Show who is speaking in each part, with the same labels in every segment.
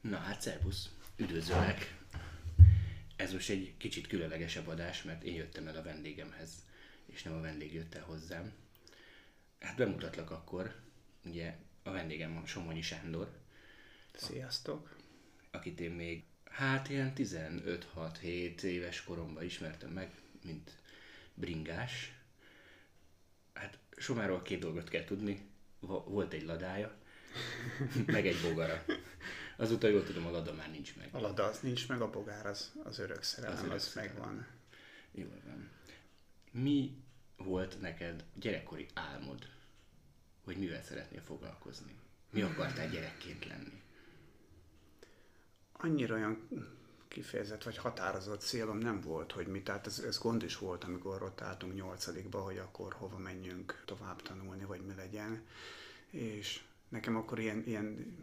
Speaker 1: Na hát, szervusz, üdvözöllek. Ez most egy kicsit különlegesebb adás, mert én jöttem el a vendégemhez, és nem a vendég jött el hozzám. Hát bemutatlak akkor, ugye a vendégem a Somonyi Sándor,
Speaker 2: Sziasztok!
Speaker 1: akit én még hát ilyen 15-6-7 éves koromban ismertem meg, mint bringás. Hát Somáról két dolgot kell tudni. Volt egy ladája, meg egy bogara. Azóta jól tudom, a lada már nincs meg.
Speaker 2: A lada az nincs meg, a bogár az, az örök szerelem,
Speaker 1: Az örök
Speaker 2: az
Speaker 1: szerelem.
Speaker 2: megvan.
Speaker 1: Jól van. Mi volt neked gyerekkori álmod, hogy mivel szeretnél foglalkozni? Mi akartál gyerekként lenni?
Speaker 2: Annyira olyan kifejezett vagy határozott célom nem volt, hogy mi, tehát ez, ez gond is volt, amikor ott álltunk nyolcadikba, hogy akkor hova menjünk tovább tanulni, vagy mi legyen. És nekem akkor ilyen, ilyen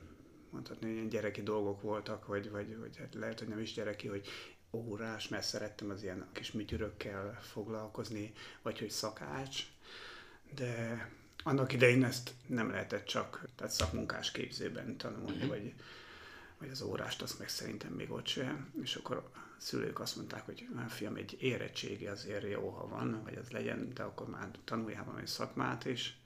Speaker 2: mondhatni, ilyen gyereki dolgok voltak, vagy, vagy, vagy hát lehet, hogy nem is gyereki, hogy órás, mert szerettem az ilyen kis műtyürökkel foglalkozni, vagy hogy szakács, de annak idején ezt nem lehetett csak tehát szakmunkás képzőben tanulni, vagy, vagy az órást, azt meg szerintem még ott sem. És akkor a szülők azt mondták, hogy "Á, fiam, egy érettségi azért jó, ha van, vagy az legyen, de akkor már tanuljál valami szakmát is.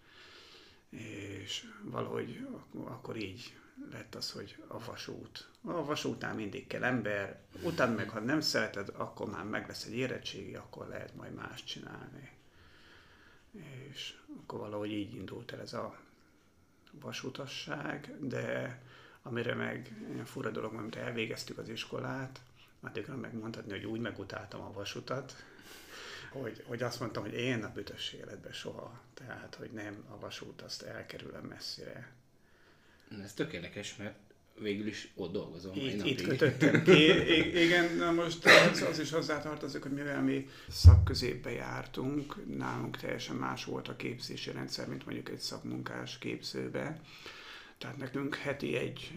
Speaker 2: És valahogy ak- akkor így lett az, hogy a vasút. A vasútnál mindig kell ember, utána meg, ha nem szereted, akkor már meg lesz egy érettségi, akkor lehet majd más csinálni. És akkor valahogy így indult el ez a vasutasság, de amire meg ilyen fura dolog, amit elvégeztük az iskolát, addigra megmondhatni, hogy úgy megutáltam a vasutat, hogy, hogy azt mondtam, hogy én a büdös életben soha, tehát, hogy nem a vasút, azt elkerülöm messzire.
Speaker 1: Ez tökéletes, mert végül is ott dolgozom.
Speaker 2: Itt, itt kötöttem ki. I- igen, na most az, az is hozzátartozik, hogy mivel mi szakközépbe jártunk, nálunk teljesen más volt a képzési rendszer, mint mondjuk egy szakmunkás képzőbe. Tehát nekünk heti egy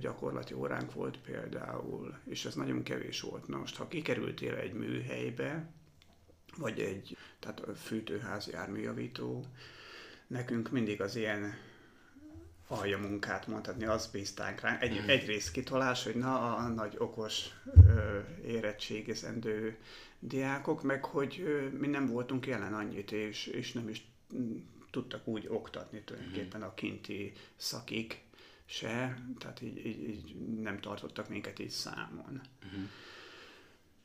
Speaker 2: gyakorlati óránk volt például, és ez nagyon kevés volt. Na most, ha kikerültél egy műhelybe, vagy egy tehát a fűtőház járműjavító, nekünk mindig az ilyen alja munkát mondhatni, azt bízták rá. Egy,
Speaker 1: Mhm.
Speaker 2: Egyrészt kitolás, hogy na a nagy okos ö, érettségizendő diákok, meg hogy ö, mi nem voltunk jelen annyit, és, és nem is mm, tudtak úgy oktatni tulajdonképpen a kinti szakik se, tehát így, így, így nem tartottak minket így számon.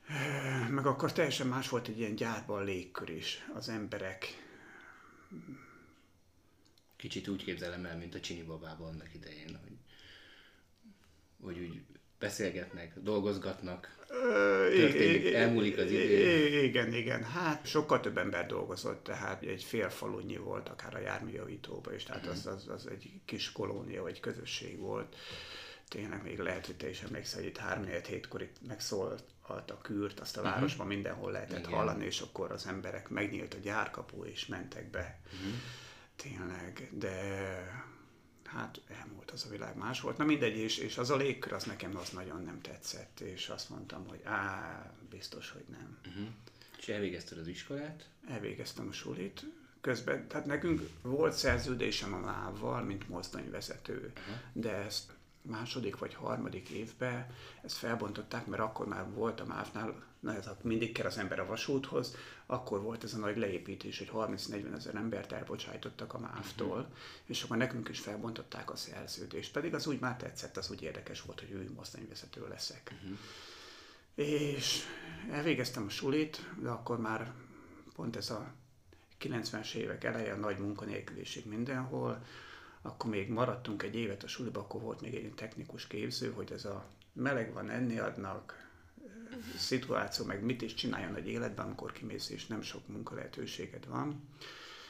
Speaker 2: Ö, Meg akkor teljesen más volt egy ilyen gyárban légkör is, az emberek
Speaker 1: Kicsit úgy képzelem el, mint a Csini babában annak idején, hogy, hogy úgy beszélgetnek, dolgozgatnak. Történik, elmúlik az idő.
Speaker 2: Igen, igen. Hát sokkal több ember dolgozott, tehát egy fél falunyi volt akár a járműjavítóban is, tehát az, az, az egy kis kolónia vagy közösség volt. Tényleg még lehet, hogy te is emlékszel, hogy itt 3 hétkor itt megszólalt a kürt, azt a városban mindenhol lehetett
Speaker 1: Igen.
Speaker 2: hallani, és akkor az emberek megnyílt a gyárkapu, és mentek be. Tényleg, de hát elmúlt az a világ, más volt. Na mindegy, és, és az a légkör, az nekem az nagyon nem tetszett, és azt mondtam, hogy á, biztos, hogy nem.
Speaker 1: Uh-huh. És elvégezted az iskolát.
Speaker 2: Elvégeztem a sulit, közben, tehát nekünk volt szerződésem a mávval, mint mozdonyvezető, de ezt második vagy harmadik évben ezt felbontották, mert akkor már volt a mávnál, na ez a- mindig kell az ember a vasúthoz, akkor volt ez a nagy leépítés, hogy 30-40 ezer embert elbocsájtottak a mávtól, és akkor nekünk is felbontották a szerződést. Pedig az úgy már tetszett, az úgy érdekes volt, hogy új mozdonyvezető leszek. És elvégeztem a sulit, de akkor már pont ez a 90-es évek eleje, a nagy munkanélküliség mindenhol, akkor még maradtunk egy évet a suliba, akkor volt még egy technikus képző, hogy ez a meleg van, enni adnak, szituáció, meg mit is csináljon egy életben, amikor kimész, és nem sok munka lehetőséged van.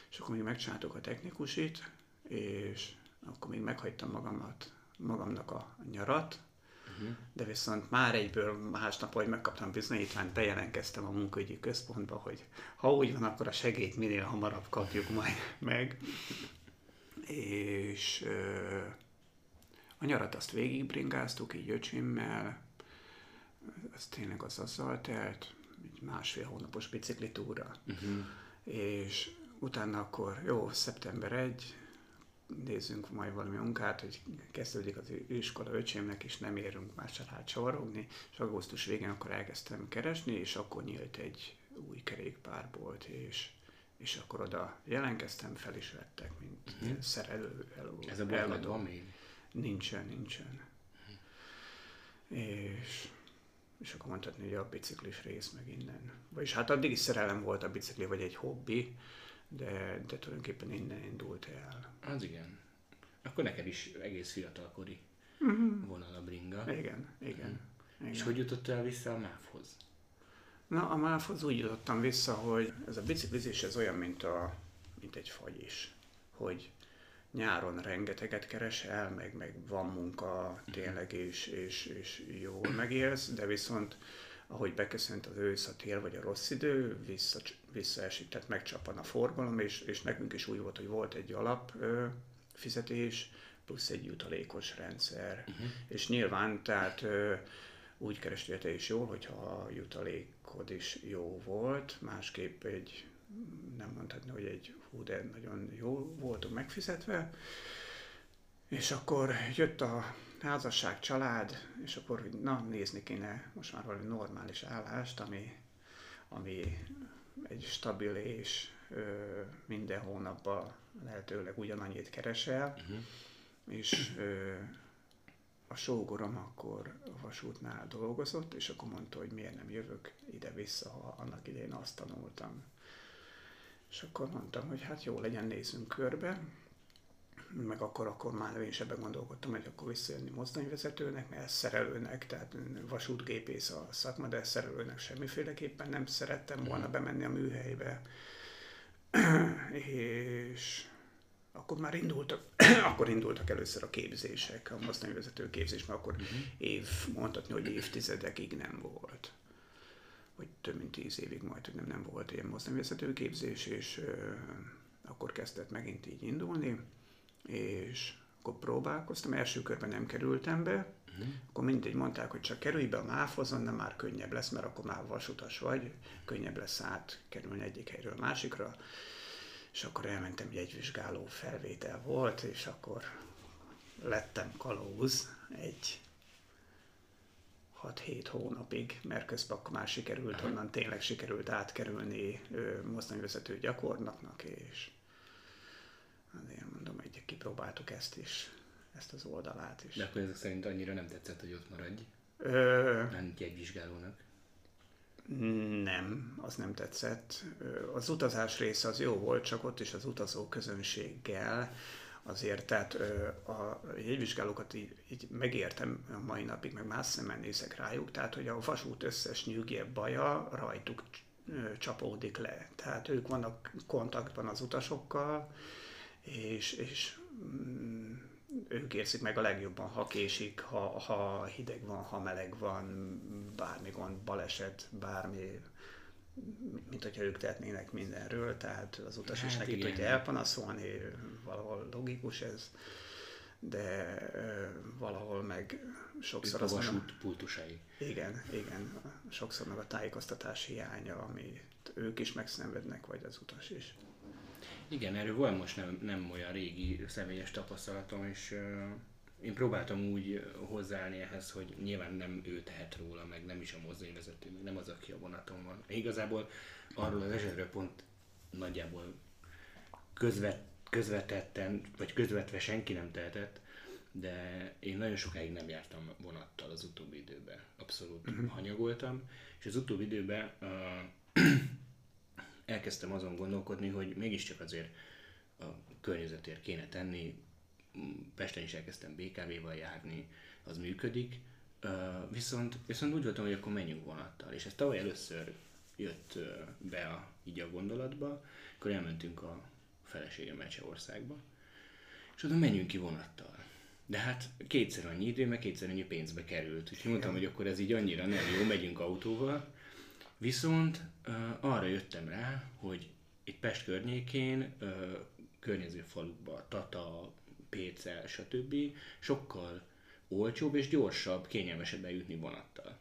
Speaker 2: És akkor még megcsináltuk a technikusit, és akkor még meghagytam magamat, magamnak a nyarat, de viszont már egyből másnap, hogy megkaptam bizonyítványt, bejelentkeztem a munkaügyi központba, hogy ha úgy van, akkor a segélyt minél hamarabb kapjuk majd meg. És ö, a nyarat azt végigbringáztuk így öcsimmel, ez tényleg az azzal telt, egy másfél hónapos biciklitúra.
Speaker 1: Uh-huh.
Speaker 2: És utána akkor, jó, szeptember 1, nézzünk majd valami munkát, hogy kezdődik az iskola öcsémnek, és nem érünk más rá csavarogni, és augusztus végén akkor elkezdtem keresni, és akkor nyílt egy új kerékpárbolt, és, és akkor oda jelentkeztem, fel is vettek, mint uh-huh. szerelő. El,
Speaker 1: Ez a bolt van még?
Speaker 2: Nincsen, nincsen. Uh-huh. És és akkor mondhatni, hogy a biciklis rész meg innen. Vagyis hát addig is szerelem volt a bicikli, vagy egy hobbi, de, de tulajdonképpen innen indult el.
Speaker 1: Az igen. Akkor neked is egész fiatalkori uh-huh. vonal a bringa.
Speaker 2: Igen, igen. Uh-huh. igen.
Speaker 1: És hogy jutottál vissza a MÁV-hoz?
Speaker 2: Na, a MÁV-hoz úgy jutottam vissza, hogy ez a biciklizés ez olyan, mint, a, mint egy fagyis. Hogy nyáron rengeteget keresel, meg, meg van munka tényleg, és, és, és jól megélsz, de viszont ahogy beköszönt az ősz, a tél vagy a rossz idő, vissza, visszaesik, tehát megcsapan a forgalom, és, és nekünk is úgy volt, hogy volt egy alap ö, fizetés, plusz egy jutalékos rendszer. Uh-huh. És nyilván, tehát ö, úgy kerestél te is jól, hogyha a jutalékod is jó volt, másképp egy, nem mondhatni, hogy egy hú, de nagyon jó voltunk megfizetve, és akkor jött a házasság, család, és akkor, hogy na, nézni kéne most már valami normális állást, ami, ami egy stabil és ö, minden hónapban lehetőleg ugyanannyit keresel, uh-huh. és ö, a sógorom akkor a vasútnál dolgozott, és akkor mondta, hogy miért nem jövök ide-vissza, ha annak idején azt tanultam. És akkor mondtam, hogy hát jó legyen, nézzünk körbe, meg akkor, akkor már én is ebben gondolkodtam, hogy akkor visszajönni mozdonyvezetőnek, mert szerelőnek, tehát vasútgépész a szakma, de szerelőnek semmiféleképpen nem szerettem volna mhm. bemenni a műhelybe. és akkor már indultak, akkor indultak először a képzések, a mozdonyvezető képzés, mert akkor uh-huh. év, mondhatni, hogy évtizedekig nem volt. Vagy több mint tíz évig majd, hogy nem, nem volt ilyen mozdonyvezető képzés, és ö, akkor kezdett megint így indulni és akkor próbálkoztam, első körben nem kerültem be, uh-huh. akkor mindig mondták, hogy csak kerülj be a MÁV-hoz, onnan már könnyebb lesz, mert akkor már vasutas vagy, könnyebb lesz átkerülni egyik helyről a másikra, és akkor elmentem, egy vizsgáló felvétel volt, és akkor lettem kalóz egy 6-7 hónapig, mert közben akkor már sikerült, onnan tényleg sikerült átkerülni mozdonyvezető gyakornoknak, és azért mondom, hogy kipróbáltuk ezt is, ezt az oldalát is.
Speaker 1: De akkor ezek szerint annyira nem tetszett, hogy ott maradj? Ö... Nem egy vizsgálónak.
Speaker 2: Nem, az nem tetszett. Az utazás része az jó volt, csak ott is az utazó közönséggel azért, tehát a jegyvizsgálókat így, így megértem a mai napig, meg más szemmel nézek rájuk, tehát hogy a vasút összes nyűgje baja rajtuk csapódik le. Tehát ők vannak kontaktban az utasokkal, és, és mm, ők érzik meg a legjobban, ha késik, ha, ha hideg van, ha meleg van, bármi gond, baleset, bármi, mint hogyha ők tehetnének mindenről, tehát az utas hát is neki tudja elpanaszolni, valahol logikus ez, de valahol meg sokszor
Speaker 1: az a pultusai.
Speaker 2: Igen, igen, sokszor meg a tájékoztatás hiánya, amit ők is megszenvednek, vagy az utas is.
Speaker 1: Igen, erről volt most nem, nem olyan régi személyes tapasztalatom, és uh, én próbáltam úgy hozzáállni ehhez, hogy nyilván nem ő tehet róla, meg nem is a mozdonyvezető, meg nem az, aki a vonaton van. Igazából arról az esetről pont nagyjából közvet, közvetetten, vagy közvetve senki nem tehetett, de én nagyon sokáig nem jártam vonattal az utóbbi időben. Abszolút uh-huh. hanyagoltam, és az utóbbi időben uh, elkezdtem azon gondolkodni, hogy mégiscsak azért a környezetért kéne tenni. Pesten is elkezdtem BKV-val járni, az működik, viszont, viszont úgy voltam, hogy akkor menjünk vonattal. És ez tavaly először jött be a, így a gondolatba, akkor elmentünk a feleségemmel Csehországba, és oda menjünk ki vonattal. De hát kétszer annyi idő, meg kétszer annyi pénzbe került. Úgyhogy mondtam, hogy akkor ez így annyira nem jó, megyünk autóval. Viszont uh, arra jöttem rá, hogy itt Pest környékén, uh, környező falukba, Tata, Pécel, stb. sokkal olcsóbb és gyorsabb, kényelmesebb eljutni vonattal.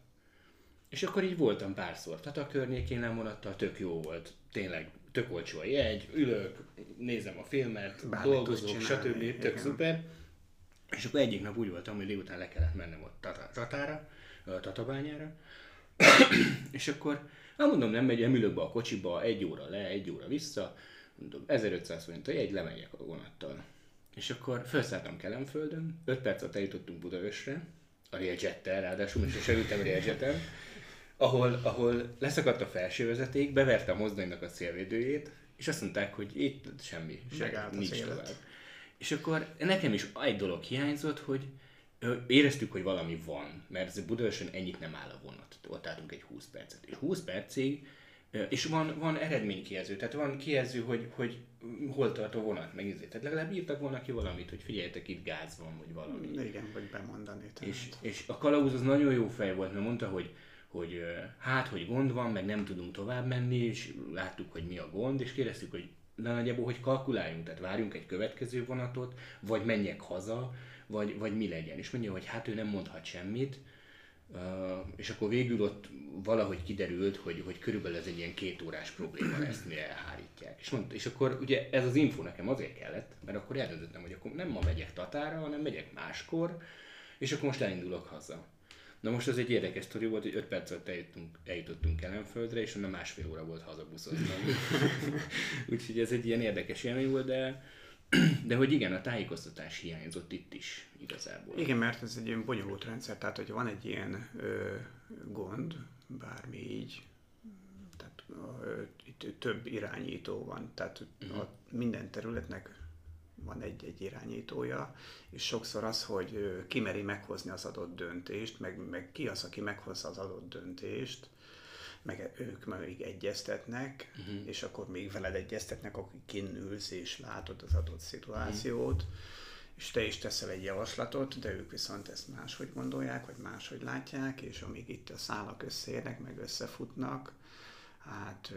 Speaker 1: És akkor így voltam párszor Tata környékén nem vonattal, tök jó volt, tényleg tök olcsó a jegy, ülök, nézem a filmet,
Speaker 2: Bármit
Speaker 1: dolgozok, stb. Tök
Speaker 2: igen.
Speaker 1: szuper. És akkor egyik nap úgy voltam, hogy délután le kellett mennem ott Tata- Tatára, ö, Tatabányára, és akkor, hát mondom, nem megyem, ülök be a kocsiba, egy óra le, egy óra vissza, mondom, 1500 forint a jegy, lemegyek a vonattal. És akkor felszálltam Kelemföldön, 5 perc alatt eljutottunk Budaörsre, a Railjet-tel, ráadásul most ültem Railjet-en, ahol, ahol leszakadt a felső vezeték, beverte a mozdonynak a szélvédőjét, és azt mondták, hogy itt semmi,
Speaker 2: az
Speaker 1: nincs
Speaker 2: élet.
Speaker 1: tovább. És akkor nekem is egy dolog hiányzott, hogy éreztük, hogy valami van, mert ez Budaörsön ennyit nem áll a vonat. Ott álltunk egy 20 percet. És 20 percig, és van, van eredménykijelző, tehát van kijelző, hogy, hogy hol tart a vonat, meg ezért. Tehát legalább írtak volna ki valamit, hogy figyeljetek, itt gáz van, vagy valami.
Speaker 2: Igen, vagy bemondani. Tehát.
Speaker 1: És, és a kalauz az nagyon jó fej volt, mert mondta, hogy, hogy hát, hogy gond van, meg nem tudunk tovább menni, és láttuk, hogy mi a gond, és kérdeztük, hogy de nagyjából, hogy kalkuláljunk, tehát várjunk egy következő vonatot, vagy menjek haza, vagy, vagy mi legyen. És mondja, hogy hát ő nem mondhat semmit, és akkor végül ott valahogy kiderült, hogy, hogy körülbelül ez egy ilyen két órás probléma lesz, mire elhárítják. És, mondta, és akkor ugye ez az info nekem azért kellett, mert akkor eldöntöttem, hogy akkor nem ma megyek Tatára, hanem megyek máskor, és akkor most elindulok haza. Na most ez egy érdekes sztori volt, hogy 5 perc alatt eljutottunk, eljutottunk Kelenföldre, és onnan másfél óra volt hazabuszozni. Úgyhogy ez egy ilyen érdekes élmény volt, de, de hogy igen, a tájékoztatás hiányzott itt is igazából.
Speaker 2: Igen, mert ez egy ilyen bonyolult rendszer, tehát hogy van egy ilyen ö, gond, bármi így, tehát ö, itt több irányító van, tehát uh-huh. a, minden területnek van egy-egy irányítója, és sokszor az, hogy ö, ki meri meghozni az adott döntést, meg, meg ki az, aki meghozza az adott döntést, meg ők még egyeztetnek, uh-huh. és akkor még veled egyeztetnek, akkor kinülsz és látod az adott szituációt, uh-huh. és te is teszel egy javaslatot, de ők viszont ezt máshogy gondolják, vagy máshogy látják, és amíg itt a szálak összeérnek, meg összefutnak, hát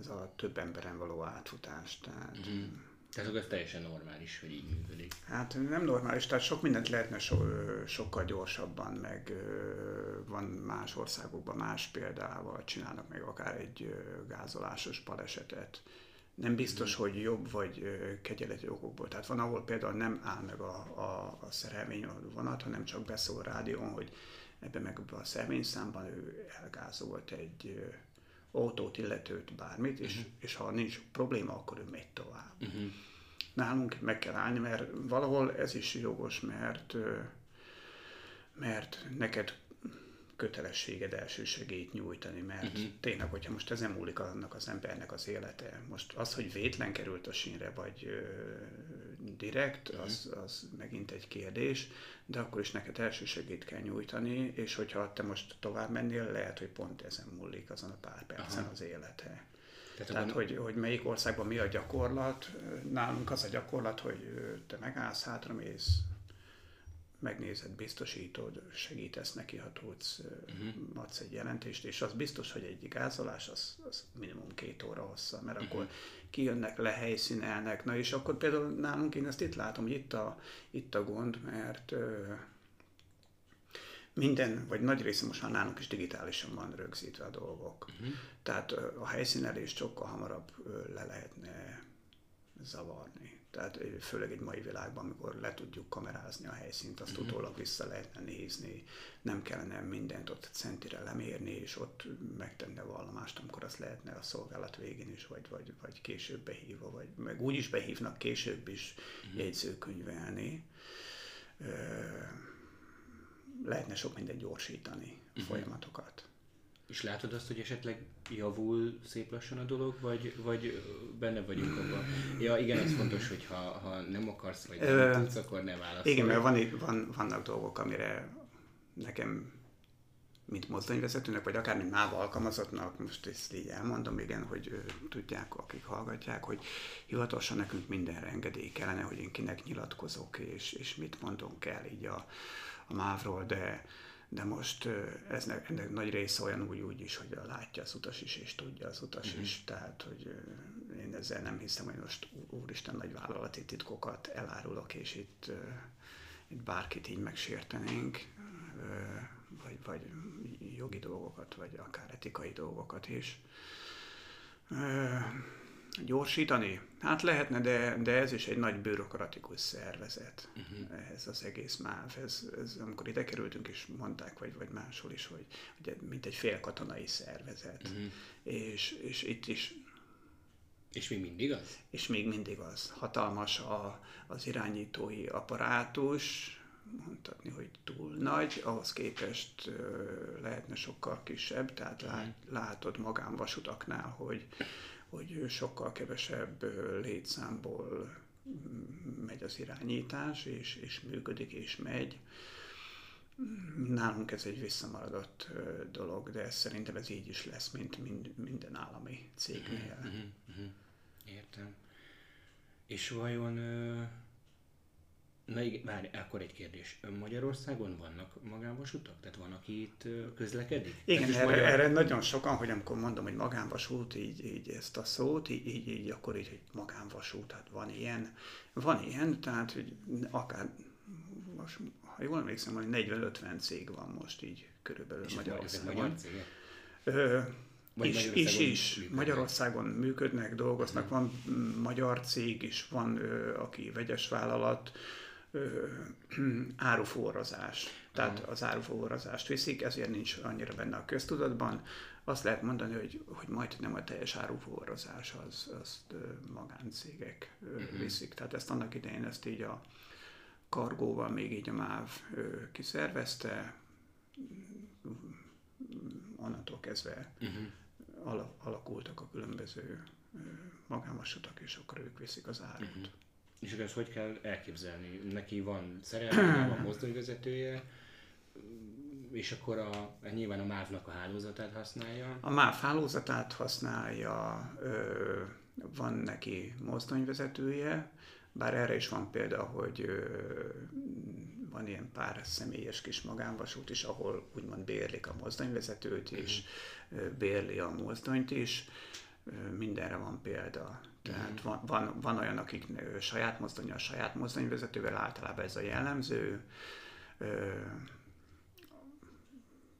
Speaker 2: ez a több emberen való átfutás, tehát...
Speaker 1: Mhm. Tehát akkor ez teljesen normális, hogy így működik.
Speaker 2: Hát nem normális, tehát sok mindent lehetne so, sokkal gyorsabban, meg van más országokban más példával, csinálnak meg akár egy gázolásos balesetet. Nem biztos, hogy jobb vagy kegyeleti okokból. Tehát van, ahol például nem áll meg a, a, a szerelmény a vonat, hanem csak beszól rádión, hogy ebben meg a szervényszámban ő elgázolt egy autót, illetőt, bármit, és, uh-huh. és ha nincs probléma, akkor ő megy tovább.
Speaker 1: Uh-huh.
Speaker 2: Nálunk meg kell állni, mert valahol ez is jogos, mert, mert neked kötelességed elsősegélyt nyújtani, mert uh-huh. tényleg, hogyha most ezen múlik annak az embernek az élete, most az, hogy vétlen került a sínre, vagy ö, direkt, uh-huh. az, az megint egy kérdés, de akkor is neked elsősegélyt kell nyújtani, és hogyha te most tovább mennél, lehet, hogy pont ezen múlik azon a pár percen
Speaker 1: Aha.
Speaker 2: az élete.
Speaker 1: Tehát,
Speaker 2: Tehát, hogy, hogy melyik országban mi a gyakorlat. Nálunk az a gyakorlat, hogy te megállsz, hátramész, megnézed, biztosítod, segítesz neki, ha tudsz, uh-huh. adsz egy jelentést, és az biztos, hogy egy gázolás az, az minimum két óra hossza, mert uh-huh. akkor kijönnek, lehelyszínelnek, na és akkor például nálunk én ezt itt látom, hogy itt a, itt a gond, mert ö, minden, vagy nagy része most már nálunk is digitálisan van rögzítve a dolgok. Uh-huh. Tehát a helyszínelést sokkal hamarabb le lehetne zavarni. Tehát főleg egy mai világban, amikor le tudjuk kamerázni a helyszínt, azt uh-huh. utólag vissza lehetne nézni, nem kellene mindent ott centire lemérni, és ott megtenne vallomást, amikor azt lehetne a szolgálat végén is, vagy, vagy, vagy később behívva, vagy meg úgy is behívnak később is uh-huh. jegyzőkönyvelni. Ö, lehetne sok mindent gyorsítani, uh-huh. folyamatokat.
Speaker 1: És látod azt, hogy esetleg javul szép lassan a dolog, vagy, vagy benne vagyunk abban? Ja, igen, ez fontos, hogy ha, ha nem akarsz, vagy nem tudsz, akkor ne válaszolj.
Speaker 2: Igen, mert van, van, vannak dolgok, amire nekem, mint mozdonyvezetőnek, vagy akár mint MÁV alkalmazottnak, most ezt így elmondom, igen, hogy tudják, akik hallgatják, hogy hivatalosan nekünk mindenre engedély kellene, hogy én kinek nyilatkozok, és, és mit mondunk el így a, a MÁV-ról, de, de most ö, ez ne, ennek nagy része olyan úgy, úgy is, hogy látja az utas is, és tudja az utas
Speaker 1: Mhm.
Speaker 2: is, tehát, hogy én ezzel nem hiszem, hogy most úristen nagy vállalati titkokat elárulok, és itt, itt bárkit így megsértenénk, vagy, vagy jogi dolgokat, vagy akár etikai dolgokat is. Ö, Gyorsítani? Hát lehetne, de, de ez is egy nagy bürokratikus szervezet, uh-huh. ez az egész MÁV. Ez, ez, amikor ide kerültünk, és mondták, vagy, vagy máshol is, hogy ugye, mint egy félkatonai szervezet. Uh-huh. És, és itt is
Speaker 1: és még mindig az?
Speaker 2: És még mindig az. Hatalmas a, az irányítói apparátus, mondhatni, hogy túl nagy, ahhoz képest lehetne sokkal kisebb, tehát lát, mhm. látod magánvasutaknál, hogy, hogy sokkal kevesebb létszámból megy az irányítás, és, és működik, és megy. Nálunk ez egy visszamaradott dolog, de szerintem ez így is lesz, mint mind, minden állami cégnél. Uh-huh, uh-huh.
Speaker 1: Értem. És vajon Na igen, várj, akkor egy kérdés. Magyarországon vannak magánvasutak? Tehát van, aki itt közlekedik?
Speaker 2: Igen, erre, magyar... erre nagyon sokan, hogy amikor mondom, hogy magánvasút, így, így ezt a szót, így, így, így akkor így, hogy magánvasút, hát van ilyen, van ilyen, tehát hogy akár, most, ha jól emlékszem, hogy 40-50 cég van most így körülbelül És Magyarországon. Magyar cégek? Ö, vagy is, is, is. Magyarországon működnek, dolgoznak, van magyar cég is, van ö, aki vegyes vállalat, áruforrazás. Tehát az áruforrazást viszik, ezért nincs annyira benne a köztudatban. Azt lehet mondani, hogy, hogy majd nem a teljes áruforrazás, az, azt magáncégek uh-huh. viszik. Tehát ezt annak idején ezt így a kargóval még így a MÁV kiszervezte, onnantól kezdve uh-huh. alakultak a különböző magánvasutak, és akkor ők viszik az árut. Uh-huh.
Speaker 1: És akkor ezt hogy kell elképzelni? Neki van szerelme, van mozdonyvezetője, és akkor a, nyilván a MÁV-nak a hálózatát használja.
Speaker 2: A MÁV hálózatát használja, ö, van neki mozdonyvezetője, bár erre is van példa, hogy ö, van ilyen pár személyes kis magánvasút is, ahol úgymond bérlik a mozdonyvezetőt is, mm. bérli a mozdonyt is, mindenre van példa. Tehát van, van, van olyan, akik saját a saját mozdonyvezetővel, általában ez a jellemző.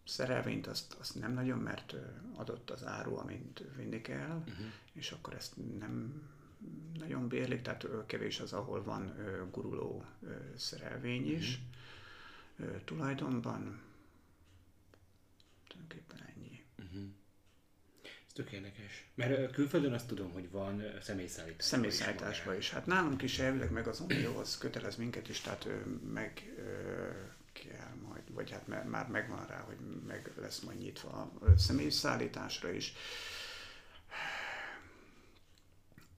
Speaker 2: szerelvényt azt, azt nem nagyon, mert adott az áru, amint vinni kell, uh-huh. és akkor ezt nem nagyon bérlik, tehát kevés az, ahol van guruló szerelvény is uh-huh. tulajdonban. Tulajdonképpen.
Speaker 1: Tök érdekes. Mert külföldön azt tudom, hogy van személyszállítás.
Speaker 2: Személyszállításban is, is. Hát nálunk is elvileg meg az Unióhoz kötelez minket is, tehát meg kell majd, vagy hát már megvan rá, hogy meg lesz majd nyitva a személyszállításra is.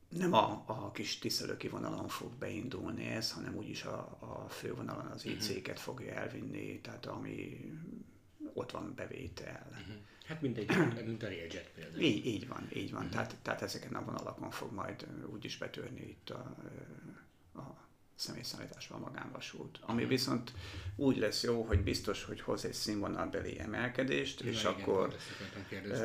Speaker 2: Nem a, a kis tisztelőki vonalon fog beindulni ez, hanem úgyis a, a fővonalon az mhm. IC-ket fogja elvinni, tehát ami ott van bevétel. Uh-huh.
Speaker 1: Hát mint, egy, mint a Railjet például.
Speaker 2: Így, így van, így van. Uh-huh. Tehát, tehát ezeken a vonalakon fog majd úgyis betörni itt a, a személyszállításban a magánvasút. Ami uh-huh. viszont úgy lesz jó, hogy biztos, hogy hoz egy színvonalbeli emelkedést, ja, és igen, akkor e,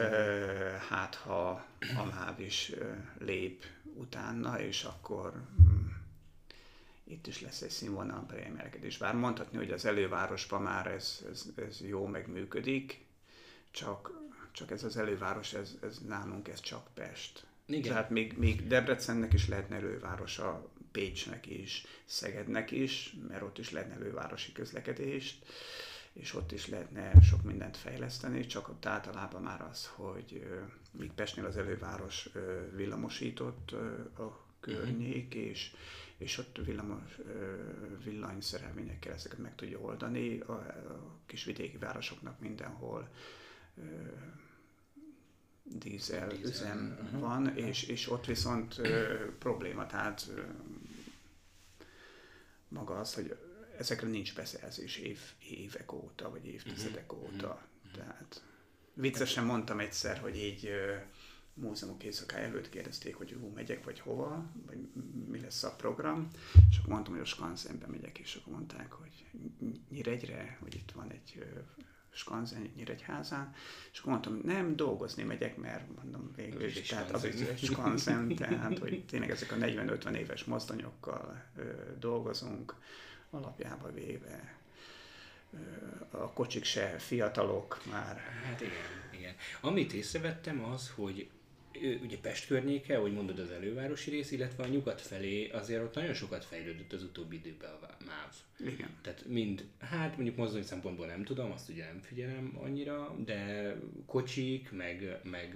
Speaker 2: hát ha a MÁV is lép utána, és akkor hm, itt is lesz egy színvonalbeli emelkedés. Bár mondhatni, hogy az elővárosban már ez, ez, ez jó megműködik, csak, csak ez az előváros, ez, ez nálunk ez csak Pest. Igen. Tehát még, még Debrecennek is lehetne elővárosa, Pécsnek is, Szegednek is, mert ott is lehetne elővárosi közlekedést, és ott is lehetne sok mindent fejleszteni, csak ott általában már az, hogy míg Pestnél az előváros villamosított a környék, uh-huh. és, és ott villamos, villanyszerelményekkel ezeket meg tudja oldani. A, a kis vidéki városoknak mindenhol dízel, üzem uh-huh. van, és, és ott viszont ö, probléma, tehát ö, maga az, hogy ezekre nincs beszerzés év, évek óta, vagy évtizedek uh-huh. óta. Uh-huh. Tehát viccesen mondtam egyszer, hogy így ö, múzeumok éjszakája előtt kérdezték, hogy hú, megyek, vagy hova, vagy mi lesz a program, és akkor mondtam, hogy a Skanzenbe megyek, és akkor mondták, hogy Nyíregyre, hogy itt van egy Skanzen, Nyíregyházán, és akkor mondtam, nem, dolgozni megyek, mert mondom végül is, tehát az egy Skanzen, tehát hogy tényleg ezek a 40-50 éves mozdonyokkal ö, dolgozunk, alapjába véve a kocsik se fiatalok már.
Speaker 1: Hát igen, igen. Amit észrevettem az, hogy ugye Pest környéke, ahogy mondod az elővárosi rész, illetve a nyugat felé azért ott nagyon sokat fejlődött az utóbbi időben a MÁV.
Speaker 2: Igen.
Speaker 1: Tehát mind, hát mondjuk mozdony szempontból nem tudom, azt ugye nem figyelem annyira, de kocsik, meg, meg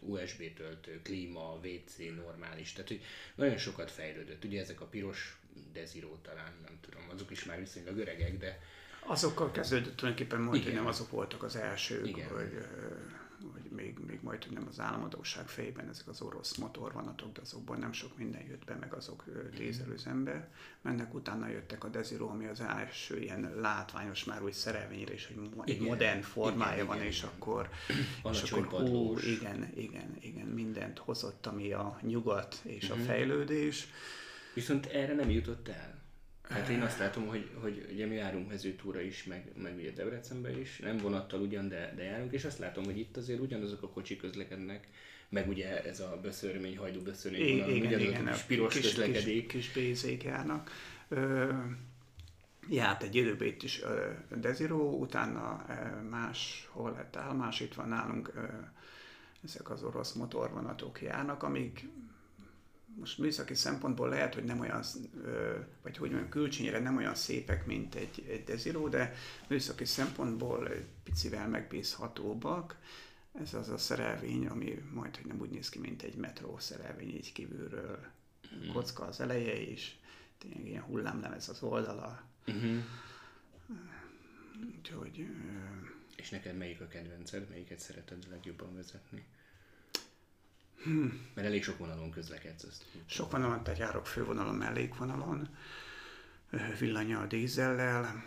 Speaker 1: USB töltő, klíma, WC normális, tehát hogy nagyon sokat fejlődött. Ugye ezek a piros Desiro talán, nem tudom, azok is már viszonylag öregek, de...
Speaker 2: Azokkal kezdődött tulajdonképpen mondani, hogy nem azok voltak az elsők,
Speaker 1: Igen.
Speaker 2: hogy még, még majd nem az államadóság fejében ezek az orosz motorvonatok, de azokból nem sok minden jött be, meg azok dízelüzembe. Mennek utána jöttek a Desiro, ami az első ilyen látványos már úgy szerelvényre, és egy, egy modern formája igen, van, igen, és igen. akkor, és akkor hú, igen, igen, igen, mindent hozott, ami a nyugat és uh-huh. a mhm. fejlődés.
Speaker 1: Viszont erre nem jutott el. Hát én azt látom, hogy, hogy ugye mi járunk mezőtúra is, meg, meg ugye Debrecenbe is, nem vonattal ugyan, de, de járunk, és azt látom, hogy itt azért ugyanazok a kocsik közlekednek, meg ugye ez a beszörmény, hajdú beszörmény vonal, ugyanazok igen, a kis piros kis, közlekedik.
Speaker 2: Kis, kis bézék járnak. Ö, járt egy időben itt is ö, Desiro, utána ö, máshol lett állomás, itt van nálunk ö, ezek az orosz motorvonatok járnak, amik most műszaki szempontból lehet, hogy nem olyan, vagy hogy mondjam, külcsényre nem olyan szépek, mint egy, egy Desiro, de műszaki szempontból picivel megbízhatóbbak. Ez az a szerelvény, ami majd, hogy nem úgy néz ki, mint egy metró szerelvény így kívülről. Mm. Kocka az eleje is, tényleg ilyen hullámlemez az oldala. Mm-hmm.
Speaker 1: Úgyhogy... És neked melyik a kedvenced, melyiket szereted legjobban vezetni? Hmm. Mert elég sok vonalon közlekedsz. Ezt.
Speaker 2: Sok vonalon, tehát járok fővonalon, mellékvonalon, villanyal, dízellel.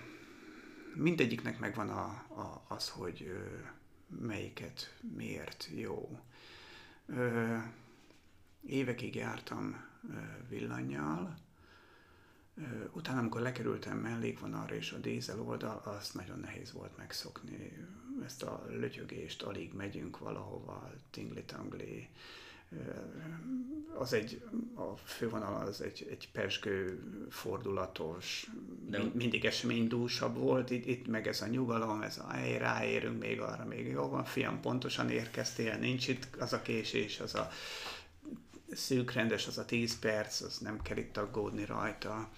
Speaker 2: Mindegyiknek megvan a, a, az, hogy melyiket miért jó. Évekig jártam villanyjal, utána, amikor lekerültem mellékvonalra és a dízel oldal, azt nagyon nehéz volt megszokni. Ezt a lötyögést, alig megyünk valahova, tingli-tangli, az egy, a fővonal az egy, egy pesgő, fordulatos, De... mindig eseménydúsabb volt, itt, itt meg ez a nyugalom, ez a hely, ráérünk még arra, még jó van, fiam, pontosan érkeztél, nincs itt az a késés, az a szűk rendes, az a 10 perc, az nem kell itt aggódni rajta.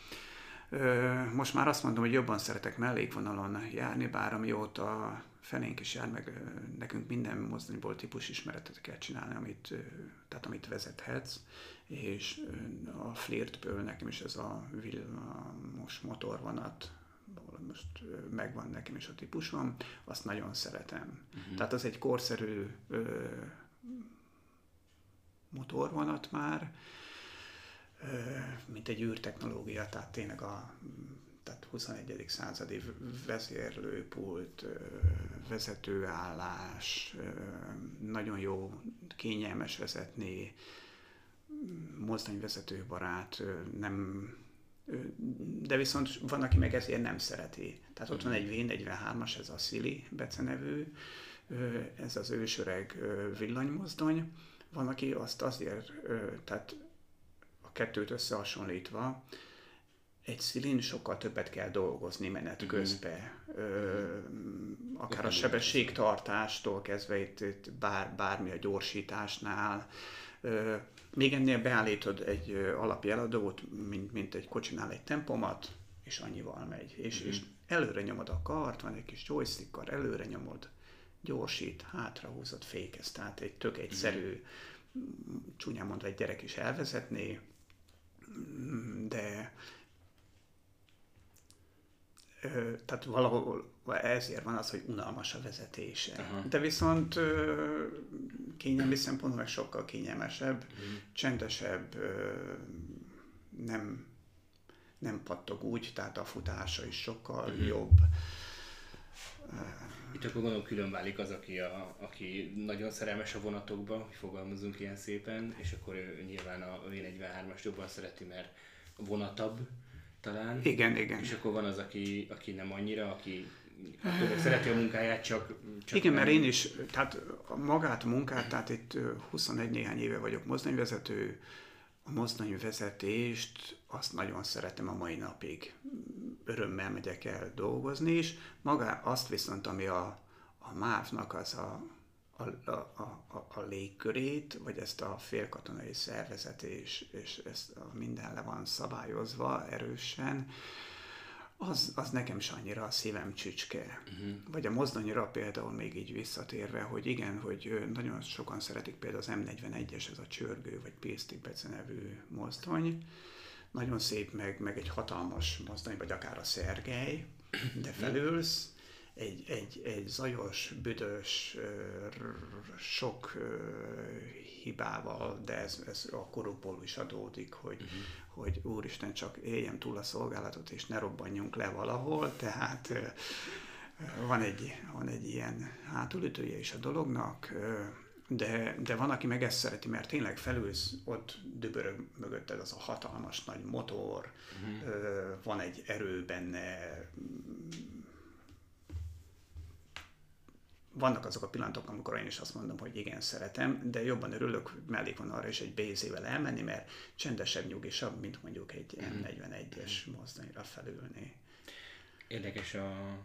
Speaker 2: Most már azt mondom, hogy jobban szeretek mellékvonalon járni, bár amióta felénk is jár, meg nekünk minden mozdonyból típus ismeretet kell csinálni, amit, tehát amit vezethetsz, és a flirtből nekem is ez a villamos motorvonat, most megvan nekem is a típusom, azt nagyon szeretem. Uh-huh. Tehát az egy korszerű ö, motorvonat már, ö, mint egy űrtechnológia, tehát tényleg a tehát 21. századi vezérlőpult, vezetőállás, nagyon jó, kényelmes vezetni, mozdonyvezetőbarát, nem, de viszont van, aki meg ezért nem szereti. Tehát ott van egy V43-as, ez a Szili becenevű, ez az ősöreg villanymozdony. Van, aki azt azért, tehát a kettőt összehasonlítva, egy szilin sokkal többet kell dolgozni menet mhm. közben. Ö, akár a sebességtartástól kezdve itt, itt bár, bármi a gyorsításnál. Ö, még ennél beállítod egy alapjeladót, mint, mint egy kocsinál egy tempomat, és annyival megy. És, mm-hmm. és előre nyomod a kart, van egy kis joystickkal, előre nyomod, gyorsít, hátrahúzod, fékez. Tehát egy tök egyszerű, mm-hmm. csúnyán mondva egy gyerek is elvezetné, de tehát valahol ezért van az, hogy unalmas a vezetése. Aha. De viszont kényelmi szempontból meg sokkal kényelmesebb, mm. csendesebb, nem, nem pattog úgy, tehát a futása is sokkal mm. jobb.
Speaker 1: Itt akkor gondolom külön válik az, aki, a, aki nagyon szerelmes a vonatokba, hogy fogalmazunk ilyen szépen, és akkor ő nyilván a V43-as jobban szereti, mert vonatabb, talán.
Speaker 2: Igen, igen.
Speaker 1: És akkor van az, aki, aki nem annyira, aki akkor szereti a munkáját, csak, csak
Speaker 2: Igen, nem. mert én is, tehát magát a munkát, tehát itt 21 néhány éve vagyok mozdonyvezető, a mozdonyvezetést azt nagyon szeretem a mai napig. Örömmel megyek el dolgozni is. Magá azt viszont, ami a, a MÁV-nak az a, a, a, a, a légkörét, vagy ezt a félkatonai szervezet, és, és ezt minden le van szabályozva erősen, az, az nekem is annyira a szívem csücske. Uh-huh. Vagy a mozdonyra például még így visszatérve, hogy igen, hogy nagyon sokan szeretik például az M41-es, ez a csörgő, vagy Pésztik Bece nevű mozdony. Nagyon szép, meg, meg egy hatalmas mozdony, vagy akár a Szergely, de felülsz, egy, egy, egy zajos, büdös, sok hibával, de ez, ez a korukból is adódik, hogy, uh-huh. hogy úristen, csak éljem túl a szolgálatot, és ne robbanjunk le valahol, tehát van egy, van egy ilyen hátulütője is a dolognak, de, de van, aki meg ezt szereti, mert tényleg felülsz, ott dübörög mögötted az a hatalmas nagy motor, uh-huh. van egy erő benne, vannak azok a pillanatok, amikor én is azt mondom, hogy igen, szeretem, de jobban örülök mellék van arra is egy BZ-vel elmenni, mert csendesebb, nyugisabb, mint mondjuk egy mm. M41-es mozdonyra felülni.
Speaker 1: Érdekes a,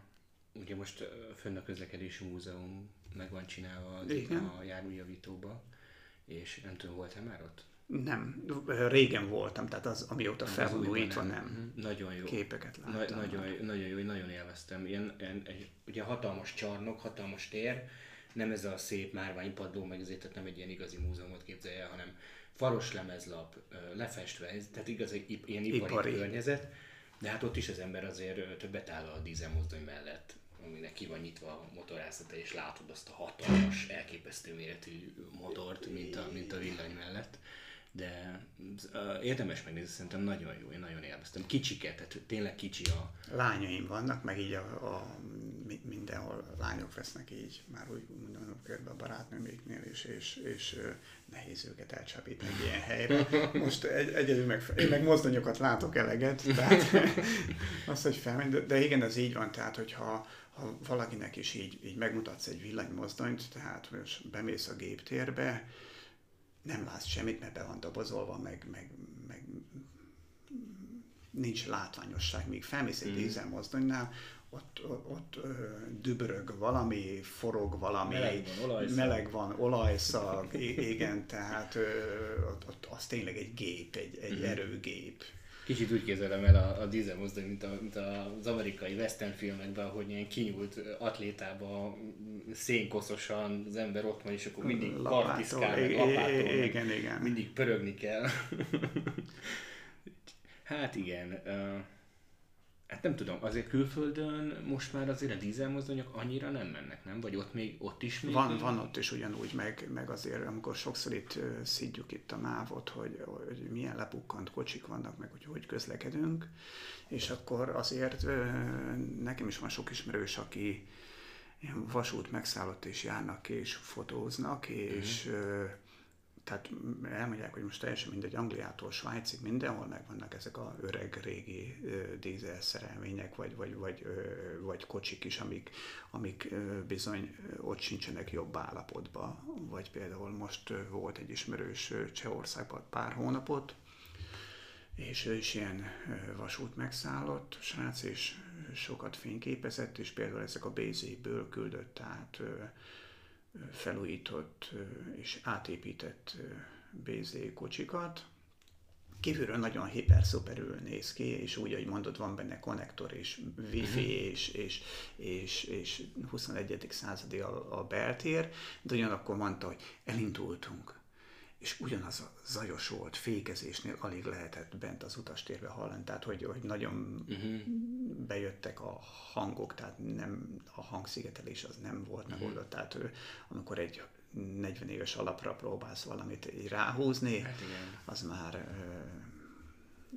Speaker 1: ugye most fönn a közlekedési múzeum meg van csinálva
Speaker 2: igen.
Speaker 1: a járműjavítóba, és nem tudom, volt-e már ott?
Speaker 2: Nem, régen voltam, tehát az, amióta fel van újítva, nem. nem.
Speaker 1: Mhm. Nagyon jó.
Speaker 2: Képeket láttam.
Speaker 1: Na, nagyon, nagyon jó, nagyon élveztem. Ilyen, ilyen, egy, ugye hatalmas csarnok, hatalmas tér, nem ez a szép márványpadló, meg ezért tehát nem egy ilyen igazi múzeumot képzelje, hanem faros lemezlap, lefestve, tehát igazi ilyen ipari, ipari. környezet, de hát ott is az ember azért többet áll a dízelmozdony mellett, aminek ki van nyitva a motorászata, és látod azt a hatalmas, elképesztő méretű motort, mint a, mint a villany mellett de uh, érdemes megnézni, szerintem nagyon jó, én nagyon élveztem. Kicsiket, tehát tényleg kicsi a...
Speaker 2: Lányaim vannak, meg így a, a mindenhol lányok vesznek így, már úgy mondom, körbe a barátnőméknél is, és, és nehéz őket elcsapítani egy ilyen helyre. Most egy, egyedül meg, én meg mozdonyokat látok eleget, tehát azt, hogy felmegy, de, de igen, ez így van, tehát hogyha ha valakinek is így, így megmutatsz egy villanymozdonyt, tehát most bemész a géptérbe, nem látsz semmit, mert be van dobozolva, meg, meg, meg nincs látványosság. Míg felmész egy mm. dízelmozdonynál, ott, ott, ott dübörög valami, forog valami,
Speaker 1: meleg van, olajszag,
Speaker 2: meleg van, olajszag igen, tehát ott, ott az tényleg egy gép, egy, egy mm. erőgép.
Speaker 1: Kicsit úgy képzelem el a, a dízel mozdony, mint, a, mint az amerikai western filmekben, hogy ilyen kinyúlt atlétába szénkoszosan az ember ott van, és akkor mindig kartiszkál, meg lapától,
Speaker 2: igen, igen.
Speaker 1: mindig pörögni kell. hát igen. Uh, Hát nem tudom, azért külföldön most már azért a dízelmozdonyok annyira nem mennek, nem? Vagy ott még ott is még?
Speaker 2: Van, van ott is ugyanúgy, meg, meg azért, amikor sokszor itt szidjuk itt a mávot, hogy, hogy milyen lepukkant kocsik vannak, meg hogy hogy közlekedünk, és akkor azért nekem is van sok ismerős, aki ilyen vasút megszállott és járnak és fotóznak, és uh-huh tehát elmondják, hogy most teljesen mindegy, Angliától Svájcig mindenhol megvannak ezek a öreg régi dízel szerelmények, vagy, vagy, vagy, vagy kocsik is, amik, amik bizony ott sincsenek jobb állapotban. Vagy például most volt egy ismerős Csehországban pár hónapot, és ő is ilyen vasút megszállott srác, és sokat fényképezett, és például ezek a BZ-ből küldött át felújított és átépített BZ kocsikat. Kívülről nagyon hiper-szuperül néz ki, és úgy, ahogy mondod, van benne konnektor és wifi uh-huh. és, és, és, és 21. századi a, a beltér, de ugyanakkor mondta, hogy elindultunk és ugyanaz a zajos volt, fékezésnél alig lehetett bent az utastérbe hallani, tehát hogy, hogy nagyon uh-huh. bejöttek a hangok, tehát nem, a hangszigetelés az nem volt uh-huh. megoldott, tehát ő, amikor egy 40 éves alapra próbálsz valamit így ráhúzni, hát az már ö,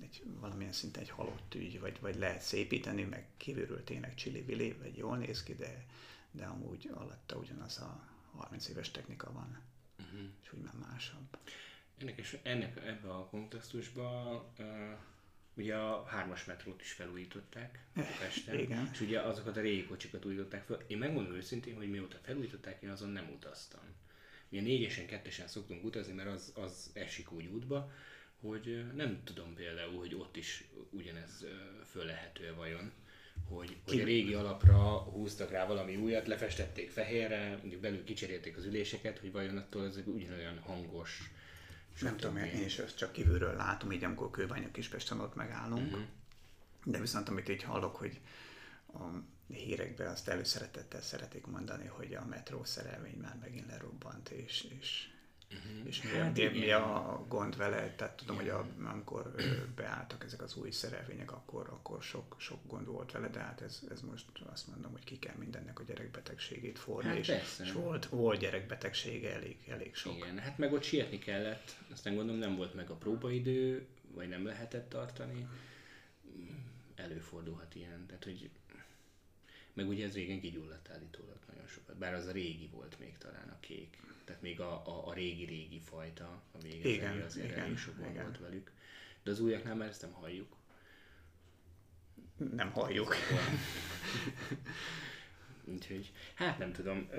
Speaker 2: egy, valamilyen szinte egy halott ügy, vagy, vagy lehet szépíteni, meg kívülről tényleg csili vagy jól néz ki, de, de amúgy alatta ugyanaz a 30 éves technika van uh-huh. és úgy már másabb.
Speaker 1: Érdekes, ennek ebben a kontextusban uh, ugye a hármas metrót is felújították Pesten,
Speaker 2: Igen.
Speaker 1: és ugye azokat a régi kocsikat újították fel. Én megmondom őszintén, hogy mióta felújították, én azon nem utaztam. A négyesen, kettesen szoktunk utazni, mert az, az esik úgy útba, hogy nem tudom például, hogy ott is ugyanez föl lehető vajon hogy, hogy a régi alapra húztak rá valami újat, lefestették fehérre, mondjuk belül kicserélték az üléseket, hogy vajon attól ez ugyanolyan hangos.
Speaker 2: Nem tudom, én is ezt csak kívülről látom, így amikor Kőbánya Kispesten ott megállunk. Uh-huh. De viszont amit így hallok, hogy a hírekben azt előszeretettel szeretik mondani, hogy a metró szerelvény már megint lerobbant, és, és Uh-huh. És mi, hát mi, mi a gond vele? Tehát tudom, igen. hogy a, amikor beálltak ezek az új szerelvények, akkor, akkor sok, sok gond volt vele, de hát ez, ez most azt mondom, hogy ki kell mindennek a gyerekbetegségét forni, hát és, és volt, volt gyerekbetegsége elég, elég sok.
Speaker 1: Igen, hát meg ott sietni kellett, aztán gondolom nem volt meg a próbaidő, vagy nem lehetett tartani. Előfordulhat ilyen, tehát hogy meg ugye ez régen kigyulladt állítólag nagyon sokat, bár az a régi volt még talán a kék tehát még a, a, régi-régi fajta, a végezői azért igen, elég sok igen. volt velük. De az újaknál már ezt nem halljuk.
Speaker 2: Nem halljuk.
Speaker 1: Úgyhogy, hát nem tudom.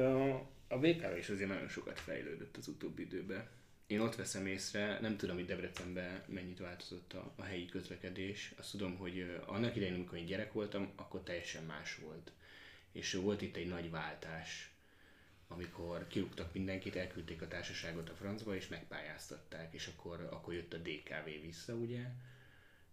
Speaker 1: A VKV is azért nagyon sokat fejlődött az utóbbi időben. Én ott veszem észre, nem tudom, hogy Debrecenben mennyit változott a, a helyi közlekedés. Azt tudom, hogy annak idején, amikor én gyerek voltam, akkor teljesen más volt. És volt itt egy nagy váltás amikor kirúgtak mindenkit, elküldték a társaságot a francba, és megpályáztatták, és akkor, akkor jött a DKV vissza, ugye,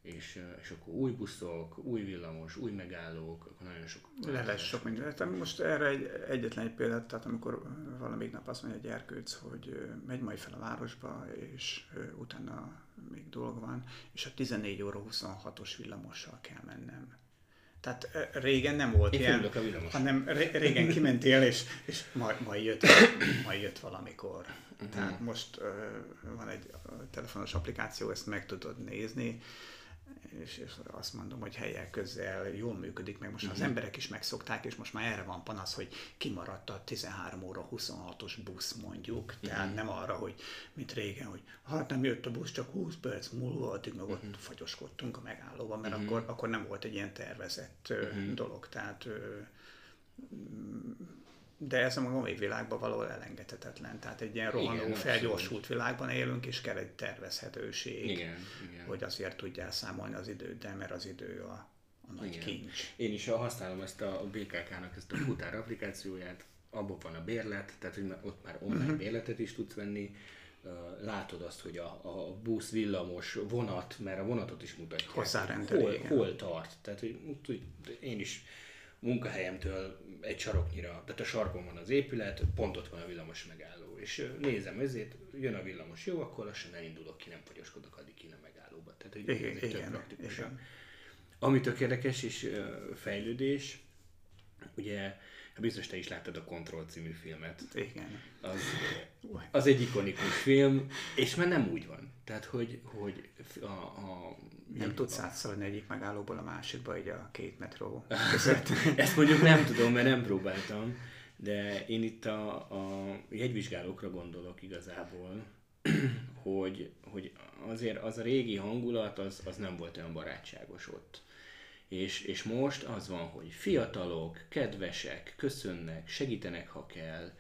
Speaker 1: és, és akkor új buszok, új villamos, új megállók, akkor nagyon sok...
Speaker 2: Le lesz sok minden. Tehát most erre egy, egyetlen egy példát, tehát amikor valamelyik nap azt mondja a gyerkőc, hogy megy majd fel a városba, és utána még dolog van, és a 14 óra 26-os villamossal kell mennem tehát régen nem volt
Speaker 1: Én
Speaker 2: ilyen, hanem régen kimentél, és, és majd, majd, jött, majd jött valamikor. Uh-huh. Tehát most uh, van egy telefonos applikáció, ezt meg tudod nézni, és, és azt mondom, hogy helyek közel jól működik, meg most uh-huh. az emberek is megszokták, és most már erre van panasz, hogy kimaradt a 13 óra 26-os busz mondjuk, uh-huh. tehát nem arra, hogy mint régen, hogy hát nem jött a busz, csak 20 perc múlva, addig meg ott uh-huh. fagyoskodtunk a megállóban, mert uh-huh. akkor, akkor nem volt egy ilyen tervezett uh-huh. dolog, tehát de ez a mai világban való elengedhetetlen. Tehát egy ilyen rohanó, igen, felgyorsult világban élünk, és kell egy tervezhetőség,
Speaker 1: igen, igen.
Speaker 2: hogy azért tudjál számolni az időddel, mert az idő a, a nagy igen. kincs.
Speaker 1: Én is használom ezt a BKK-nak ezt a futár applikációját, abban van a bérlet, tehát hogy ott már online uh-huh. bérletet is tudsz venni, látod azt, hogy a, a busz, villamos, vonat, mert a vonatot is mutatja. Hol, hol tart. Tehát, hogy, hogy én is munkahelyemtől egy saroknyira, tehát a sarkon van az épület, pont ott van a villamos megálló, és nézem ezért, jön a villamos, jó, akkor lassan elindulok ki, nem fogyaskodok addig ki a megállóba. Tehát, hogy igen, ez egy tök praktikusan. Ami tök érdekes és fejlődés, ugye biztos te is láttad a Control című filmet.
Speaker 2: Igen.
Speaker 1: Az, az egy ikonikus film, és már nem úgy van. Tehát, hogy, hogy a, a
Speaker 2: nem tudsz átszalni egyik megállóból a másikba, így a két metró között.
Speaker 1: Ezt mondjuk nem tudom, mert nem próbáltam, de én itt a, a jegyvizsgálókra gondolok igazából, hogy, hogy azért az a régi hangulat, az, az nem volt olyan barátságos ott. És, és most az van, hogy fiatalok, kedvesek, köszönnek, segítenek, ha kell,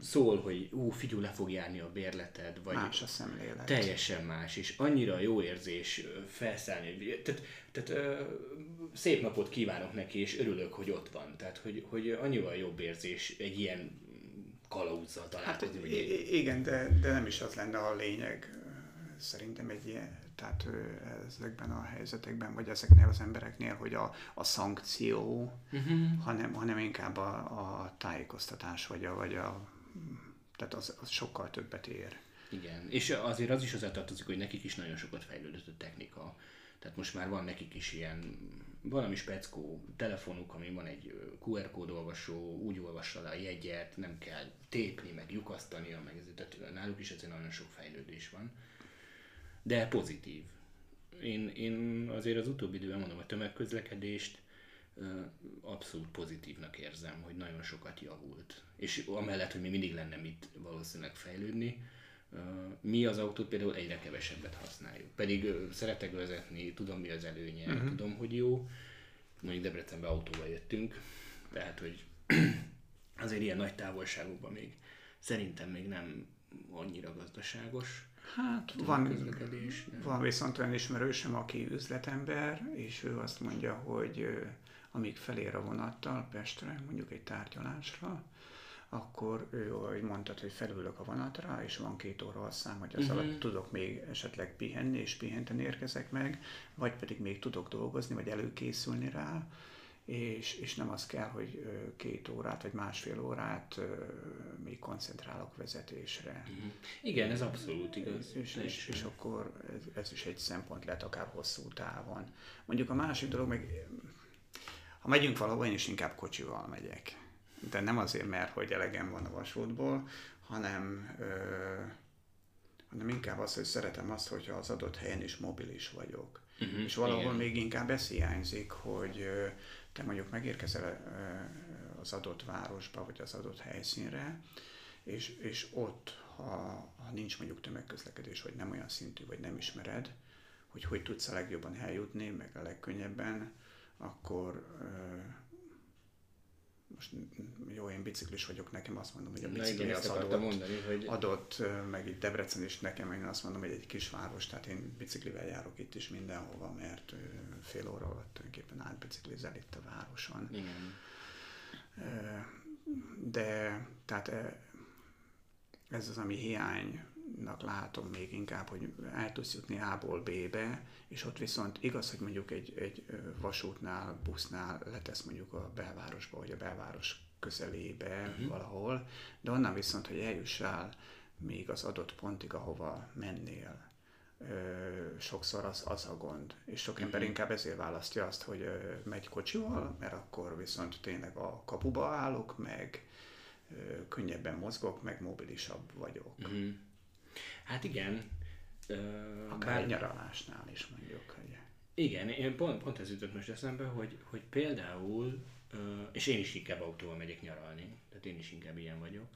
Speaker 1: szól, hogy ú, figyú, le fog járni a bérleted, vagy
Speaker 2: más a szemlélet.
Speaker 1: Teljesen más, és annyira jó érzés felszállni. Tehát, tehát ö, szép napot kívánok neki, és örülök, hogy ott van. Tehát, hogy, hogy annyival jobb érzés egy ilyen kalauzzal találkozni. Hát,
Speaker 2: igen, de, de nem is az lenne a lényeg. Szerintem egy ilyen, tehát ezekben a helyzetekben, vagy ezeknél az embereknél, hogy a, a szankció, uh-huh. hanem, hanem inkább a, a tájékoztatás, vagy a, vagy a tehát az, az sokkal többet ér.
Speaker 1: Igen, és azért az is hozzátartozik, hogy nekik is nagyon sokat fejlődött a technika. Tehát most már van nekik is ilyen valami speckó telefonuk, ami van egy QR kód olvasó, úgy olvassa le a jegyet, nem kell tépni, meg lyukasztani, meg ez, tehát náluk is ezért nagyon sok fejlődés van de pozitív. Én, én azért az utóbbi időben mondom, a tömegközlekedést abszolút pozitívnak érzem, hogy nagyon sokat javult. És amellett, hogy mi mindig lenne mit valószínűleg fejlődni, mi az autót például egyre kevesebbet használjuk. Pedig szeretek vezetni, tudom mi az előnye, uh-huh. tudom, hogy jó. Mondjuk Debrecenbe autóval jöttünk, tehát hogy azért ilyen nagy távolságokban még szerintem még nem annyira gazdaságos.
Speaker 2: Hát van, van viszont olyan ismerősöm, aki üzletember, és ő azt mondja, hogy amíg felér a vonattal Pestre, mondjuk egy tárgyalásra, akkor ő, ahogy mondtad, hogy felülök a vonatra, és van két óra alszám, hogy az uh-huh. alatt tudok még esetleg pihenni, és pihenten érkezek meg, vagy pedig még tudok dolgozni, vagy előkészülni rá, és, és nem az kell, hogy két órát vagy másfél órát még koncentrálok vezetésre.
Speaker 1: Uh-huh. Igen, ez abszolút igaz.
Speaker 2: És, és, és akkor ez, ez is egy szempont lehet akár hosszú távon. Mondjuk a másik dolog meg, ha megyünk valahol, én is inkább kocsival megyek. De nem azért, mert hogy elegem van a vasútból, hanem, ö, hanem inkább az, hogy szeretem azt, hogyha az adott helyen is mobilis vagyok. Uh-huh, és valahol igen. még inkább ez hiányzik, hogy te mondjuk megérkezel az adott városba, vagy az adott helyszínre, és, és ott, ha, ha nincs mondjuk tömegközlekedés, vagy nem olyan szintű, vagy nem ismered, hogy hogy tudsz a legjobban eljutni, meg a legkönnyebben, akkor most jó, én biciklis vagyok, nekem azt mondom, hogy a bicikli igen, az adott, mondani, hogy... adott, meg itt Debrecen is nekem, én azt mondom, hogy egy kisváros, tehát én biciklivel járok itt is mindenhova, mert fél óra alatt tulajdonképpen átbiciklizel itt a városon. Igen. De tehát ez az, ami hiánynak látom még inkább, hogy el tudsz jutni A-ból B-be, és ott viszont igaz, hogy mondjuk egy, egy vasútnál, busznál letesz mondjuk a belvárosba, vagy a belváros közelébe uh-huh. valahol, de onnan viszont, hogy eljussál még az adott pontig, ahova mennél, sokszor az, az a gond. És sok ember uh-huh. inkább ezért választja azt, hogy megy kocsival, mert akkor viszont tényleg a kapuba állok, meg könnyebben mozgok, meg mobilisabb vagyok. Uh-huh.
Speaker 1: Hát igen,
Speaker 2: Akár bár... nyaralásnál is mondjuk. Hogy...
Speaker 1: Igen, én pont, pont ez jutott most eszembe, hogy, hogy például, és én is inkább autóval megyek nyaralni, tehát én is inkább ilyen vagyok,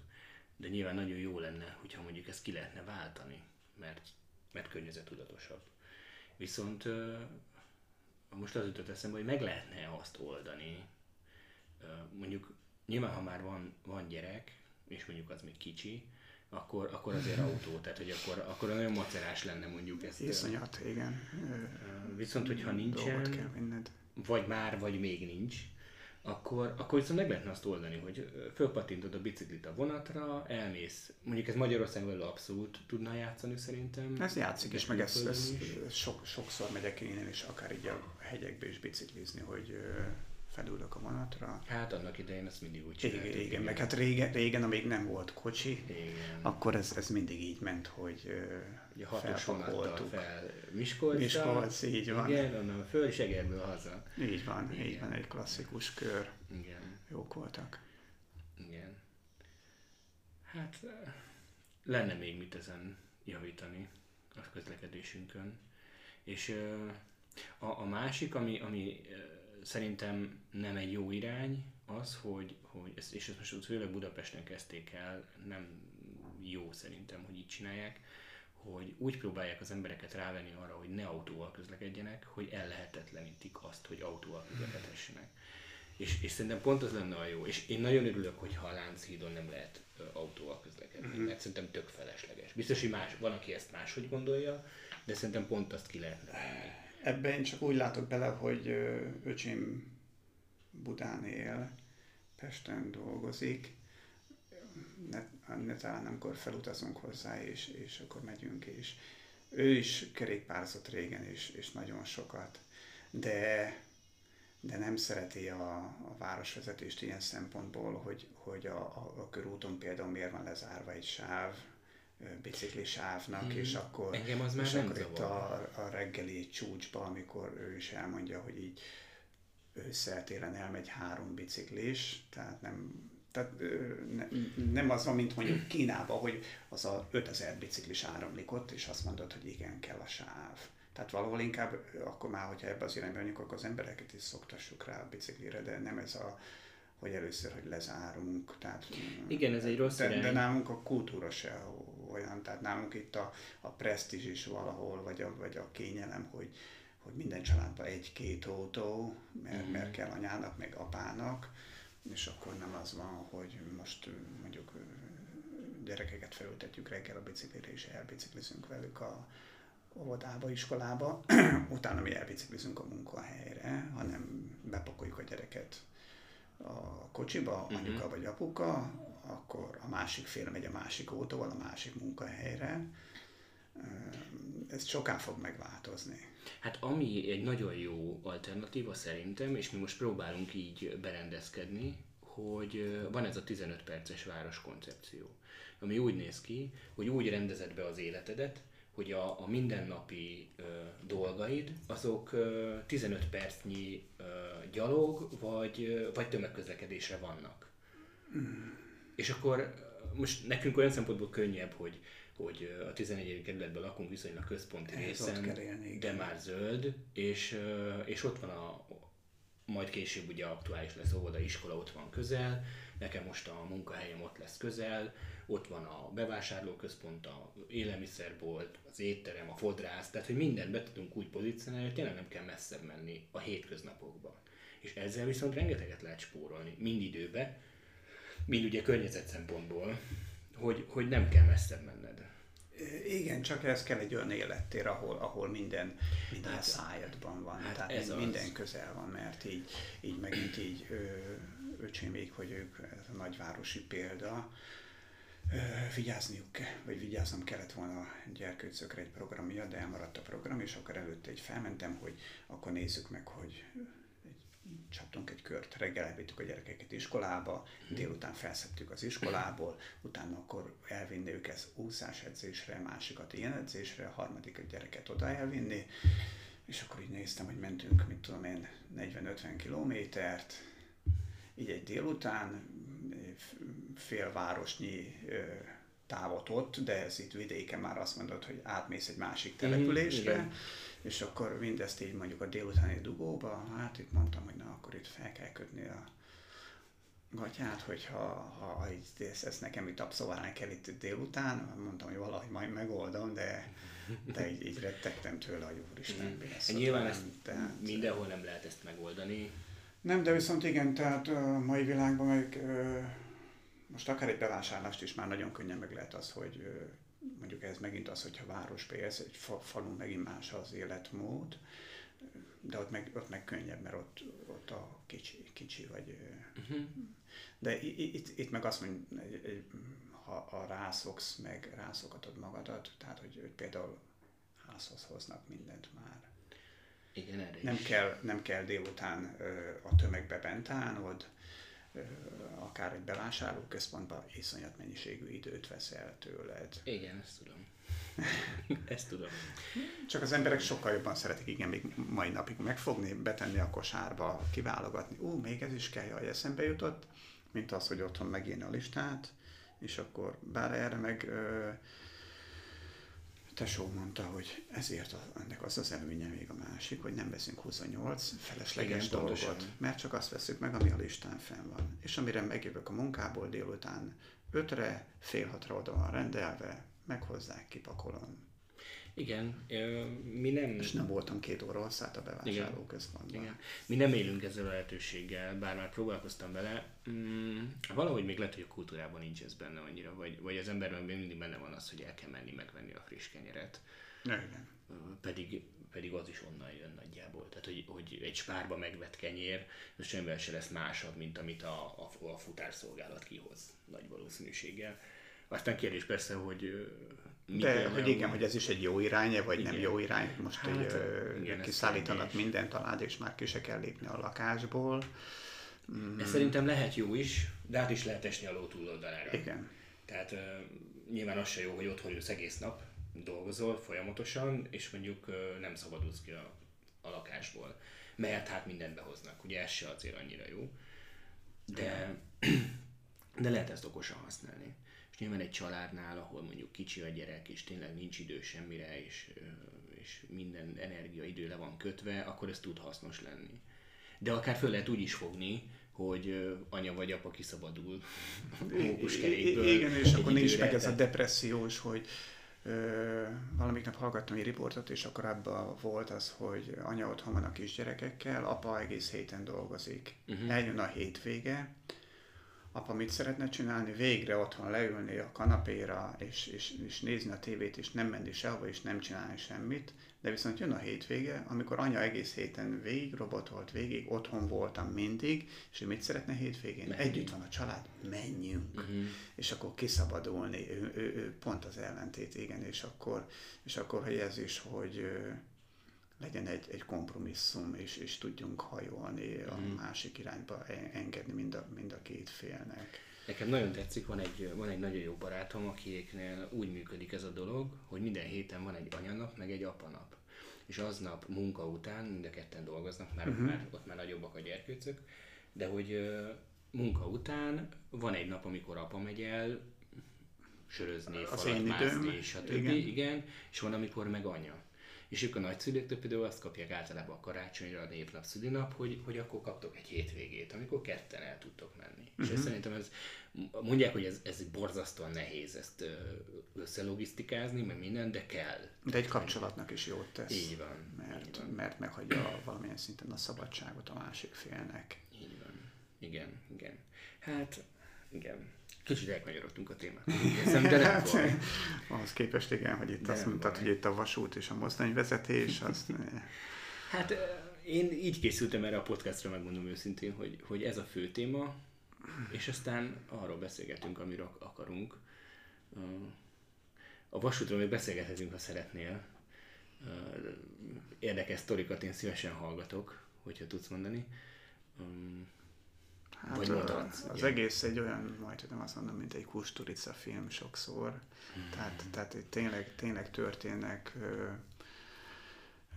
Speaker 1: de nyilván nagyon jó lenne, hogyha mondjuk ezt ki lehetne váltani, mert, mert környezetudatosabb. Viszont most az jutott eszembe, hogy meg lehetne azt oldani, mondjuk nyilván ha már van, van gyerek, és mondjuk az még kicsi, akkor, akkor azért autó, tehát hogy akkor, akkor nagyon macerás lenne mondjuk ezt.
Speaker 2: Iszonyat, igen.
Speaker 1: Viszont, hogyha nincsen, kell vagy már, vagy még nincs, akkor, akkor viszont meg lehetne azt oldani, hogy fölpatintod a biciklit a vonatra, elmész, mondjuk ez Magyarországon abszolút tudna játszani szerintem.
Speaker 2: Ez játszik, és meg ez, ez, sok, sokszor megyek én is, akár így a hegyekbe is biciklizni, hogy felülök a vonatra.
Speaker 1: Hát annak idején ezt mindig úgy csináltuk.
Speaker 2: Igen, igen, meg hát régen, régen, amíg nem volt kocsi, igen. akkor ez, ez mindig így ment, hogy
Speaker 1: Ugye felpakoltuk. fel Miskolcra.
Speaker 2: Miskolc, így van.
Speaker 1: Igen, onnan föl, és Egerből haza.
Speaker 2: Így van, igen. így van, egy klasszikus kör. Igen. Jók voltak.
Speaker 1: Igen. Hát lenne még mit ezen javítani a közlekedésünkön. És a, a másik, ami, ami szerintem nem egy jó irány az, hogy, hogy ezt, és ezt most főleg Budapesten kezdték el, nem jó szerintem, hogy így csinálják, hogy úgy próbálják az embereket rávenni arra, hogy ne autóval közlekedjenek, hogy ellehetetlenítik azt, hogy autóval közlekedhessenek. És, és szerintem pont az lenne a jó. És én nagyon örülök, hogy ha a Lánchídon nem lehet autóval közlekedni, uh-huh. mert szerintem tök felesleges. Biztos, hogy más, van, aki ezt máshogy gondolja, de szerintem pont azt ki lehetne venni.
Speaker 2: Ebben én csak úgy látok bele, hogy öcsém Budán él, Pesten dolgozik, ne, ne talán amikor felutazunk hozzá, és, és akkor megyünk, és ő is kerékpárzott régen, és, és nagyon sokat, de, de nem szereti a, a városvezetést ilyen szempontból, hogy, hogy a, a, a körúton például miért van lezárva egy sáv, biciklisávnak, mm. és akkor,
Speaker 1: Engem az már
Speaker 2: és akkor itt a, a reggeli csúcsba, amikor ő is elmondja, hogy így ősszel télen elmegy három biciklis, tehát nem, tehát ne, nem az van, mint mondjuk Kínában, hogy az a 5000 biciklis áramlik ott, és azt mondod, hogy igen, kell a sáv. Tehát valahol inkább akkor már, hogyha ebbe az irányba menjünk, akkor az embereket is szoktassuk rá a biciklire, de nem ez a, hogy először, hogy lezárunk. Tehát,
Speaker 1: igen, ez egy rossz
Speaker 2: de, de nálunk a kultúra se olyan, tehát nálunk itt a, a presztízs is valahol, vagy a, vagy a kényelem, hogy, hogy minden családban egy-két autó, mert, mm. mert kell anyának, meg apának, és akkor nem az van, hogy most mondjuk gyerekeket felültetjük reggel a biciklire, és elbiciklizünk velük a, óvodába, iskolába, utána mi elbiciklizünk a munkahelyre, hanem bepakoljuk a gyereket a kocsiba, uh-huh. anyuka vagy apuka, akkor a másik fél megy a másik autóval a másik munkahelyre. Ez soká fog megváltozni.
Speaker 1: Hát ami egy nagyon jó alternatíva szerintem, és mi most próbálunk így berendezkedni, hogy van ez a 15 perces város koncepció, ami úgy néz ki, hogy úgy rendezed be az életedet, hogy a, a mindennapi ö, dolgaid, azok ö, 15 percnyi ö, gyalog, vagy, ö, vagy tömegközlekedésre vannak. Mm. És akkor most nekünk olyan szempontból könnyebb, hogy, hogy a 11. kerületben lakunk viszonylag központi részen, élni, de már zöld, és, és ott van a, majd később ugye aktuális lesz óvoda, iskola ott van közel, nekem most a munkahelyem ott lesz közel, ott van a bevásárlóközpont, a élelmiszerbolt, az étterem, a fodrász, tehát hogy mindent be tudunk úgy pozícionálni, hogy tényleg nem kell messzebb menni a hétköznapokban. És ezzel viszont rengeteget lehet spórolni, mind időbe, mind ugye környezet szempontból, hogy, hogy nem kell messzebb menned.
Speaker 2: Igen, csak ez kell egy olyan élettér, ahol, ahol minden, minden hát, szájadban van. Hát Tehát ez minden az. közel van, mert így, így megint így öcsémék, hogy ők, ez a nagyvárosi példa, vigyázniuk kell, vagy vigyáznom kellett volna a gyerkőcökre egy programja, de elmaradt a program, és akkor előtte egy felmentem, hogy akkor nézzük meg, hogy csaptunk egy kört, reggel elvittük a gyerekeket iskolába, mhm. délután felszedtük az iskolából, utána akkor elvinni őket úszás edzésre, másikat ilyen edzésre, a harmadik a gyereket oda elvinni, és akkor így néztem, hogy mentünk, mit tudom én, 40-50 kilométert, így egy délután, félvárosnyi távot ott, de ez itt vidéken már azt mondod, hogy átmész egy másik mhm, településre, mm, és akkor mindezt így mondjuk a délutáni dugóba, hát itt mondtam, hogy na, akkor itt fel kell kötni a gatyát, hogyha ha, ha így, ezt, ezt nekem itt abszolválni kell itt délután, mondtam, hogy valahogy majd megoldom, de, de így, így rettegtem tőle, hogy úristen,
Speaker 1: mm. Nyilván ezt tehát, mindenhol nem lehet ezt megoldani.
Speaker 2: Nem, de viszont igen, tehát a mai világban meg most akár egy bevásárlást is már nagyon könnyen meg lehet az, hogy mondjuk ez megint az, hogyha városba élsz, egy fa, falun megint más az életmód, de ott meg, ott meg könnyebb, mert ott, ott a kicsi, kicsi vagy. Uh-huh. De itt, itt meg azt mondja, ha, ha rászoksz, meg rászokatod magadat, tehát hogy, hogy például házhoz hoznak mindent már.
Speaker 1: Igen, erre
Speaker 2: nem
Speaker 1: is.
Speaker 2: kell, nem kell délután a tömegbe bent állnod, akár egy bevásárlóközpontban iszonyat mennyiségű időt vesz el tőled.
Speaker 1: Igen, ezt tudom. ezt tudom.
Speaker 2: Csak az emberek sokkal jobban szeretik, igen, még mai napig megfogni, betenni a kosárba, kiválogatni. Ú, még ez is kell, hogy eszembe jutott, mint az, hogy otthon megírni a listát, és akkor bár erre meg tesó mondta, hogy ezért a, ennek az az előnye még a másik, hogy nem veszünk 28 felesleges Igen, dolgot, pontosan. mert csak azt veszük meg, ami a listán fenn van. És amire megjövök a munkából délután 5-re, fél hatra oda van rendelve, meghozzák, kipakolom.
Speaker 1: Igen, mi nem...
Speaker 2: És nem voltam két óra hosszát a bevásárlóközpontban. Igen.
Speaker 1: Mi nem élünk ezzel a lehetőséggel, bár már próbálkoztam vele. Mm, valahogy még lehet, hogy a kultúrában nincs ez benne annyira, vagy, vagy az emberben még mindig benne van az, hogy el kell menni megvenni a friss kenyeret.
Speaker 2: Igen.
Speaker 1: Pedig, pedig az is onnan jön nagyjából. Tehát, hogy, hogy egy spárba megvett kenyér, az semmivel se lesz másabb, mint amit a, a, a futárszolgálat kihoz nagy valószínűséggel. Aztán kérdés persze, hogy
Speaker 2: de hogy igen, hogy ez is egy jó irány vagy igen. nem jó irány. Most hát, hogy igen, kiszállítanak mindent talád, és már ki se kell lépni a lakásból.
Speaker 1: Mm. Ez szerintem lehet jó is, de át is lehet esni a ló túloldalára.
Speaker 2: Igen.
Speaker 1: Tehát uh, nyilván az se jó, hogy otthon ülsz egész nap, dolgozol folyamatosan, és mondjuk uh, nem szabadulsz ki a, a lakásból. Mert hát mindent behoznak, ugye ez se azért annyira jó. De, de lehet ezt okosan használni és nyilván egy családnál, ahol mondjuk kicsi a gyerek, és tényleg nincs idő semmire, és, és minden energia idő le van kötve, akkor ez tud hasznos lenni. De akár föl lehet úgy is fogni, hogy anya vagy apa kiszabadul a
Speaker 2: mókuskerékből. Igen, és akkor nincs meg ez a depressziós, hogy ö, valamik nap hallgattam egy riportot, és akkor abban volt az, hogy anya otthon van a kisgyerekekkel, apa egész héten dolgozik. Uh-huh. Eljön a hétvége, apa mit szeretne csinálni, végre otthon leülni a kanapéra, és, és, és nézni a tévét, és nem menni sehova, és nem csinálni semmit, de viszont jön a hétvége, amikor anya egész héten végig robotolt, végig otthon voltam mindig, és ő mit szeretne hétvégén? Menjünk. Együtt van a család, menjünk. Uh-huh. És akkor kiszabadulni, ő, ő, ő, pont az ellentét, igen, és akkor, és akkor helyez is, hogy legyen egy, egy kompromisszum, és, és tudjunk hajolni a mm. másik irányba, engedni mind a, mind a két félnek.
Speaker 1: Nekem nagyon tetszik, van egy, van egy nagyon jó barátom, akieknél úgy működik ez a dolog, hogy minden héten van egy anyanap, meg egy apanap. És aznap munka után mind a ketten dolgoznak, mert uh-huh. már, ott már nagyobbak a gyerkőcök, de hogy munka után van egy nap, amikor apa megy el, sörözni, falat mászni, stb. Igen. igen. És van, amikor meg anya és ők a nagyszülőktől például azt kapják általában a karácsonyra, a névnap, szülinap, hogy, hogy akkor kaptok egy hétvégét, amikor ketten el tudtok menni. Uh-huh. És ezt mhm. szerintem ez, mondják, hogy ez, ez borzasztóan nehéz ezt összelogisztikázni, meg minden, de kell.
Speaker 2: De egy kapcsolatnak is jót tesz.
Speaker 1: Így van.
Speaker 2: Mert,
Speaker 1: így van.
Speaker 2: mert meghagyja valamilyen szinten a szabadságot a másik félnek.
Speaker 1: Így van. Igen, igen. Hát, igen. Kicsit elkanyarodtunk a témát.
Speaker 2: de nem hát, ahhoz képest igen, hogy itt de azt mondtad, hogy itt a vasút és a mozdonyvezetés, az...
Speaker 1: hát én így készültem erre a podcastra, megmondom őszintén, hogy, hogy ez a fő téma, és aztán arról beszélgetünk, amiről akarunk. A vasútról még beszélgethetünk, ha szeretnél. Érdekes sztorikat én szívesen hallgatok, hogyha tudsz mondani.
Speaker 2: Hát Vagy Az igen. egész egy olyan, majd nem azt mondom, mint egy kusturica film sokszor. Mm. Tehát, tehát tényleg, tényleg történnek ö,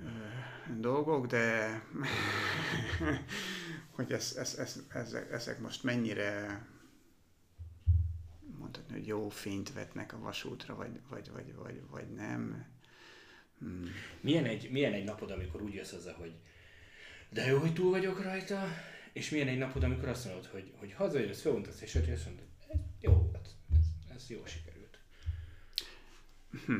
Speaker 2: ö, dolgok, de hogy ez, ez, ez, ezek, ezek most mennyire mondhatni, hogy jó fényt vetnek a vasútra, vagy, vagy, vagy, vagy, vagy nem.
Speaker 1: Hmm. Milyen, egy, milyen egy napod, amikor úgy jössz hozzá, hogy de jó, hogy túl vagyok rajta, és milyen egy napod, amikor azt mondod, hogy, hogy hazajössz, feluntasz, és azt mondod, ez jó volt, ez, ez jó sikerült.
Speaker 2: Hm.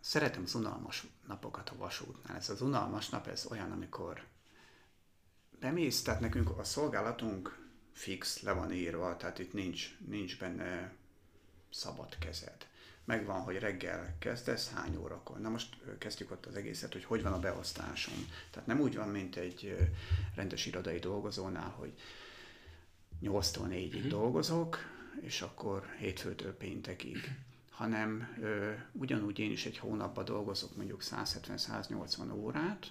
Speaker 2: Szeretem az unalmas napokat a vasútnál. Ez az unalmas nap, ez olyan, amikor bemész, tehát nekünk a szolgálatunk fix, le van írva, tehát itt nincs, nincs benne szabad kezed megvan, hogy reggel kezdesz, hány órakor. Na most kezdjük ott az egészet, hogy hogy van a beosztásom. Tehát nem úgy van, mint egy rendes irodai dolgozónál, hogy 8-tól 4-ig mm-hmm. dolgozok, és akkor hétfőtől péntekig hanem ö, ugyanúgy én is egy hónapban dolgozok mondjuk 170-180 órát,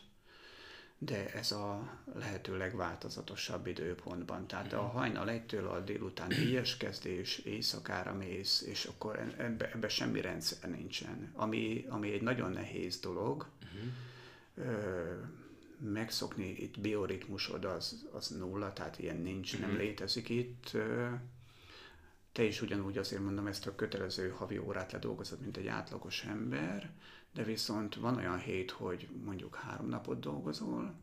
Speaker 2: de ez a lehető legváltozatosabb időpontban. Tehát a hajnal egytől a délután négyes kezdés, éjszakára mész, és akkor ebbe, ebbe semmi rendszer nincsen. Ami, ami egy nagyon nehéz dolog, uh-huh. ö, megszokni itt bioritmusod az, az nulla, tehát ilyen nincs, uh-huh. nem létezik itt. Te is ugyanúgy azért mondom, ezt a kötelező havi órát ledolgozod, mint egy átlagos ember, de viszont van olyan hét, hogy mondjuk három napot dolgozol,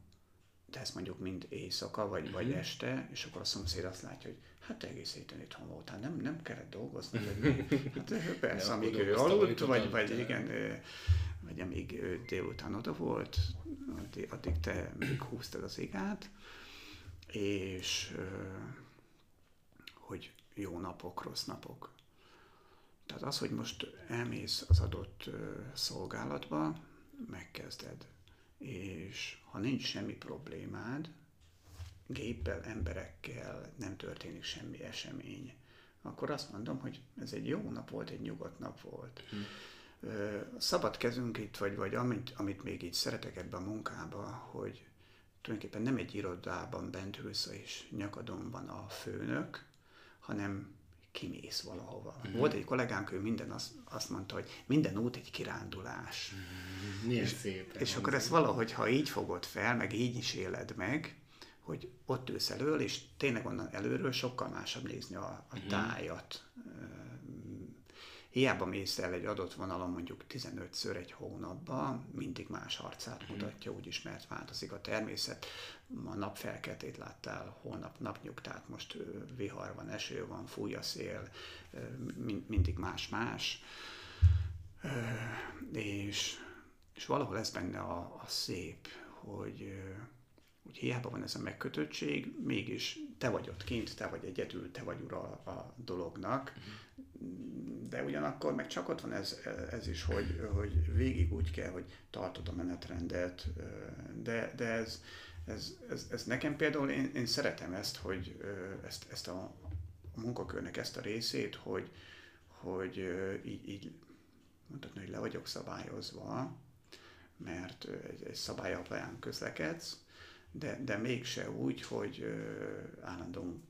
Speaker 2: de ez mondjuk mind éjszaka, vagy, uh-huh. vagy mhm. este, és akkor a szomszéd azt látja, hogy hát egész héten itthon voltál, nem, nem kellett dolgozni, vagy hát persze, amíg ő aludt, vagy, vagy igen, vagy amíg ő délután oda volt, addig te még húztad az igát, és hogy jó napok, rossz napok. Tehát az, hogy most elmész az adott szolgálatba, megkezded, és ha nincs semmi problémád, géppel, emberekkel nem történik semmi esemény, akkor azt mondom, hogy ez egy jó nap volt, egy nyugodt nap volt. Hmm. Szabad kezünk itt, vagy, vagy amit, amit még így szeretek ebbe a munkába, hogy tulajdonképpen nem egy irodában bent ülsz és nyakadon van a főnök, hanem kimész valahova. Mm-hmm. Volt egy kollégánk, ő minden azt, azt mondta, hogy minden út egy kirándulás.
Speaker 1: Mm-hmm. és,
Speaker 2: szép. És akkor ezt valahogy, ha így fogod fel, meg így is éled meg, hogy ott ülsz elől, és tényleg onnan előről sokkal másabb nézni a, a mm-hmm. tájat. Hiába mész el egy adott vonalon mondjuk 15-ször egy hónapban, mindig más arcát mm-hmm. mutatja, úgyis mert változik a természet ma napfelkeltét láttál, holnap napnyugtát, most vihar van, eső van, fúj a szél, mindig más-más. És, és valahol ez benne a, a szép, hogy úgy hiába van ez a megkötöttség, mégis te vagy ott kint, te vagy egyedül, te vagy ura a dolognak, uh-huh. De ugyanakkor meg csak ott van ez, ez is, hogy, hogy végig úgy kell, hogy tartod a menetrendet, de, de ez, ez, ez, ez nekem például, én, én szeretem ezt, hogy ezt, ezt a, a munkakörnek ezt a részét, hogy, hogy így, így mondhatni, hogy le vagyok szabályozva, mert egy, egy szabály alapján közlekedsz, de, de mégse úgy, hogy állandóan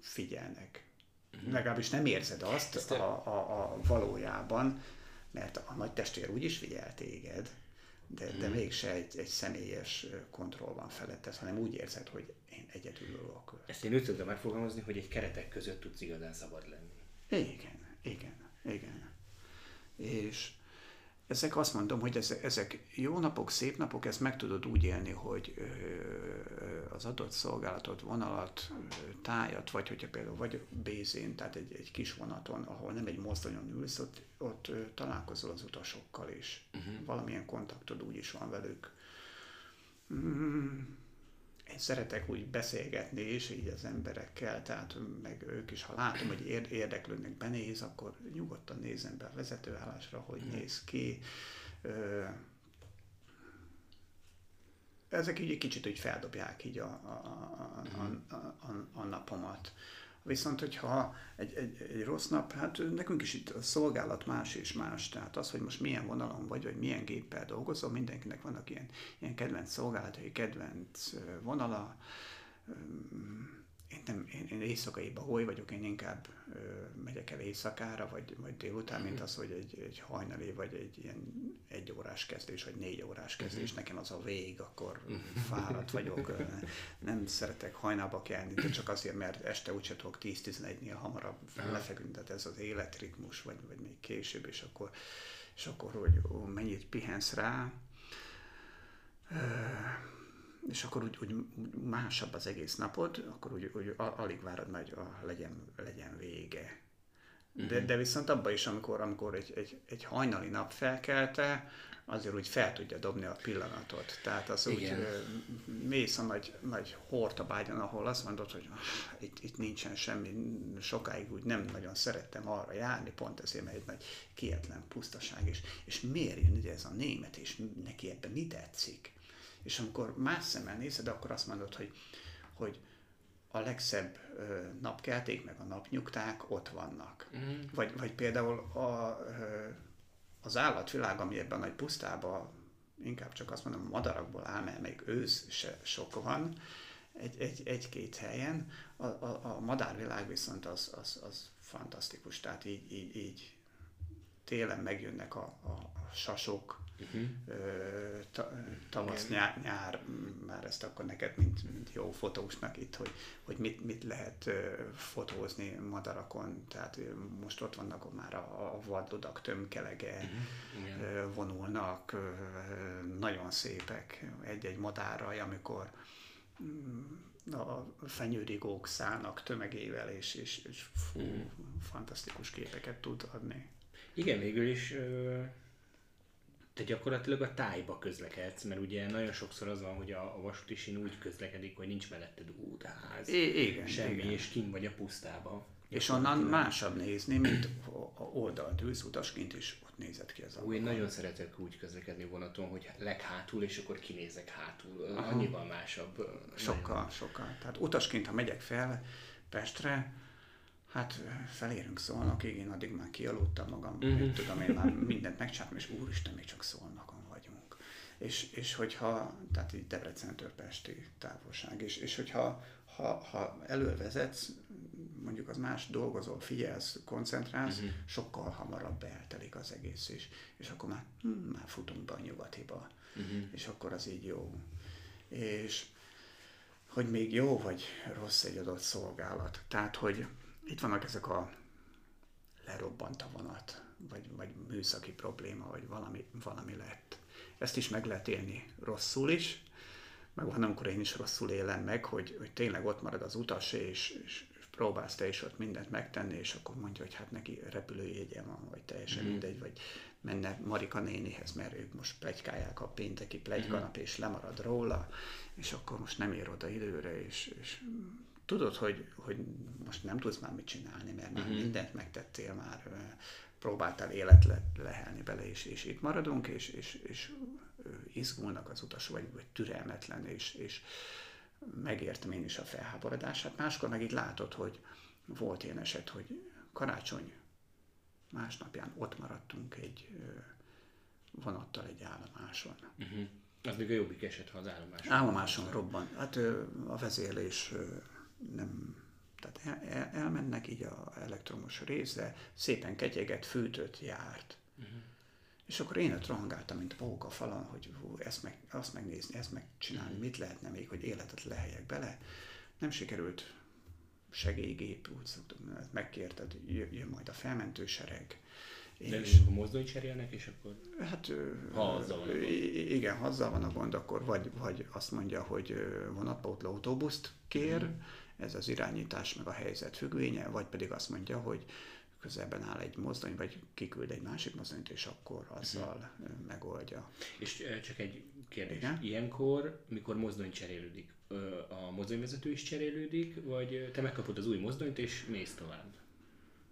Speaker 2: figyelnek. Legalábbis nem érzed azt a, a, a valójában, mert a nagy testvér úgyis figyel téged, de, de uh-huh. mégse egy, egy személyes kontroll van feletted, hanem úgy érzed, hogy én egyedül ülök.
Speaker 1: Ezt én úgy tudom megfogalmazni, hogy egy keretek között tudsz igazán szabad lenni.
Speaker 2: Igen, igen, igen. És ezek azt mondom, hogy ezek, jó napok, szép napok, ezt meg tudod úgy élni, hogy az adott szolgálatot, vonalat, tájat, vagy hogyha például vagy bézén, tehát egy, egy kis vonaton, ahol nem egy mozdonyon ülsz, ott, ott találkozol az utasokkal is. Uh-huh. Valamilyen kontaktod úgy is van velük. Mm én szeretek úgy beszélgetni és így az emberekkel, tehát meg ők is, ha látom, hogy érdeklődnek, benéz, akkor nyugodtan nézem be a vezetőállásra, hogy mm. néz ki. Ezek így egy kicsit úgy feldobják így a, a, a, a, a, a napomat. Viszont, hogyha egy, egy, egy rossz nap, hát nekünk is itt a szolgálat más és más. Tehát az, hogy most milyen vonalon vagy, vagy milyen géppel dolgozol, mindenkinek vannak ilyen, ilyen kedvenc szolgálatai, kedvenc vonala én, nem, én, én éjszakai bagoly vagyok, én inkább ö, megyek el éjszakára, vagy, vagy délután, mint mhm. az, hogy egy, egy hajnali, vagy egy ilyen egy órás kezdés, vagy négy órás kezdés, uh-huh. nekem az a vég, akkor uh-huh. fáradt vagyok, nem szeretek hajnalba kelni, de csak azért, mert este úgyse tudok 10-11-nél hamarabb lefeküdni, tehát ez az életritmus, vagy, vagy még később, és akkor, és akkor hogy ó, mennyit pihensz rá, és akkor úgy, úgy másabb az egész napod, akkor úgy, úgy alig várod hogy a legyen, legyen vége. De, mhm. de viszont abban is, amikor, amikor egy, egy, egy hajnali nap felkelte, azért úgy fel tudja dobni a pillanatot. Tehát az Igen. úgy mész a nagy, nagy hortabágyon, ahol azt mondod, hogy ah, itt, itt nincsen semmi, sokáig úgy nem nagyon szerettem arra járni, pont ezért, mert egy nagy kietlen pusztaság, és, és miért jön ide ez a német, és neki ebben mi tetszik? És amikor más szemmel nézed, akkor azt mondod, hogy, hogy a legszebb ö, napkelték, meg a napnyugták ott vannak. Mm. Vagy, vagy például a, ö, az állatvilág, ami ebben a nagy pusztában, inkább csak azt mondom, madarakból áll, mert még ősz se sok van, egy, egy, egy-két helyen. A, a, a madárvilág viszont az, az, az fantasztikus, tehát így, így, így télen megjönnek a, a, a sasok, uh-huh. tavasz, nyár, nyár, már ezt akkor neked, mint, mint jó fotósnak itt, hogy, hogy mit, mit lehet fotózni madarakon, tehát most ott vannak már a, a vadludak tömkelege, uh-huh. vonulnak, nagyon szépek egy-egy madárraj, amikor mm, a fenyőrigók szállnak tömegével, és, és, és fú, uh-huh. fantasztikus képeket tud adni.
Speaker 1: Igen, végül is te gyakorlatilag a tájba közlekedsz, mert ugye nagyon sokszor az van, hogy a, a vasúti sín úgy közlekedik, hogy nincs melletted útház,
Speaker 2: I- igen,
Speaker 1: semmi,
Speaker 2: igen.
Speaker 1: és kim vagy a pusztába.
Speaker 2: És onnan másabb nézni, mint oldalt ülsz utasként, és ott nézett ki az
Speaker 1: ablakon. Én nagyon szeretek úgy közlekedni vonaton, hogy leghátul, és akkor kinézek hátul. Aha. Annyival másabb.
Speaker 2: Sokkal, nagyon... sokkal. Tehát utasként, ha megyek fel Pestre, Hát felérünk Szolnokig, én addig már kialudtam magam, uh-huh. tudom, én már mindent megcsináltam, és úristen, még csak Szolnokon vagyunk. És, és hogyha, tehát így Debrecen Pesti távolság, és, és hogyha ha, ha elővezetsz, mondjuk az más dolgozol, figyelsz, koncentrálsz, uh-huh. sokkal hamarabb eltelik az egész is. És akkor már, hm, már futunk be a nyugatiba. Uh-huh. És akkor az így jó. És hogy még jó vagy rossz egy adott szolgálat. Tehát, hogy itt vannak ezek a lerobbant a vonat, vagy, vagy műszaki probléma, vagy valami, valami lett. Ezt is meg lehet élni rosszul is, meg van, amikor én is rosszul élem meg, hogy, hogy tényleg ott marad az utas, és, és próbálsz te is ott mindent megtenni, és akkor mondja, hogy hát neki repülőjegye van, vagy teljesen mm. mindegy, vagy menne Marika nénihez, mert ők most plegykálják a pénteki plegykanap, mm. és lemarad róla, és akkor most nem ér oda időre, és, és tudod, hogy, hogy most nem tudsz már mit csinálni, mert már uh-huh. mindent megtettél, már próbáltál élet le, lehelni bele, és, és itt maradunk, és, és, és izgulnak az utasok, vagy, vagy türelmetlen, és, és megértem én is a felháborodását. Máskor meg így látod, hogy volt ilyen eset, hogy karácsony másnapján ott maradtunk egy vonattal egy állomáson.
Speaker 1: Uh-huh. Az még a jobbik eset, ha az állomáson.
Speaker 2: Állomáson robban. Hát a vezérlés nem tehát el, el, elmennek így a elektromos részre, szépen ketyeget, fűtött, járt. Uh-huh. És akkor én ott rohangáltam, mint a a falon, hogy hú, ezt meg, azt megnézni, ezt megcsinálni, uh-huh. mit lehetne még, hogy életet lehelyek bele. Nem sikerült segélygép, úgy szoktuk, megkérted, jön majd a felmentősereg.
Speaker 1: De és akkor mozdony cserélnek, és akkor
Speaker 2: hát, ha azzal van a gond. Igen, ha azzal van a gond, akkor vagy, vagy azt mondja, hogy vonatpótló autóbuszt kér, uh-huh ez az irányítás meg a helyzet függvénye, vagy pedig azt mondja, hogy közelben áll egy mozdony, vagy kiküld egy másik mozdonyt, és akkor azzal uh-huh. megoldja.
Speaker 1: És csak egy kérdés. Igen? Ilyenkor, mikor mozdony cserélődik, a mozdonyvezető is cserélődik, vagy te megkapod az új mozdonyt, és mész tovább?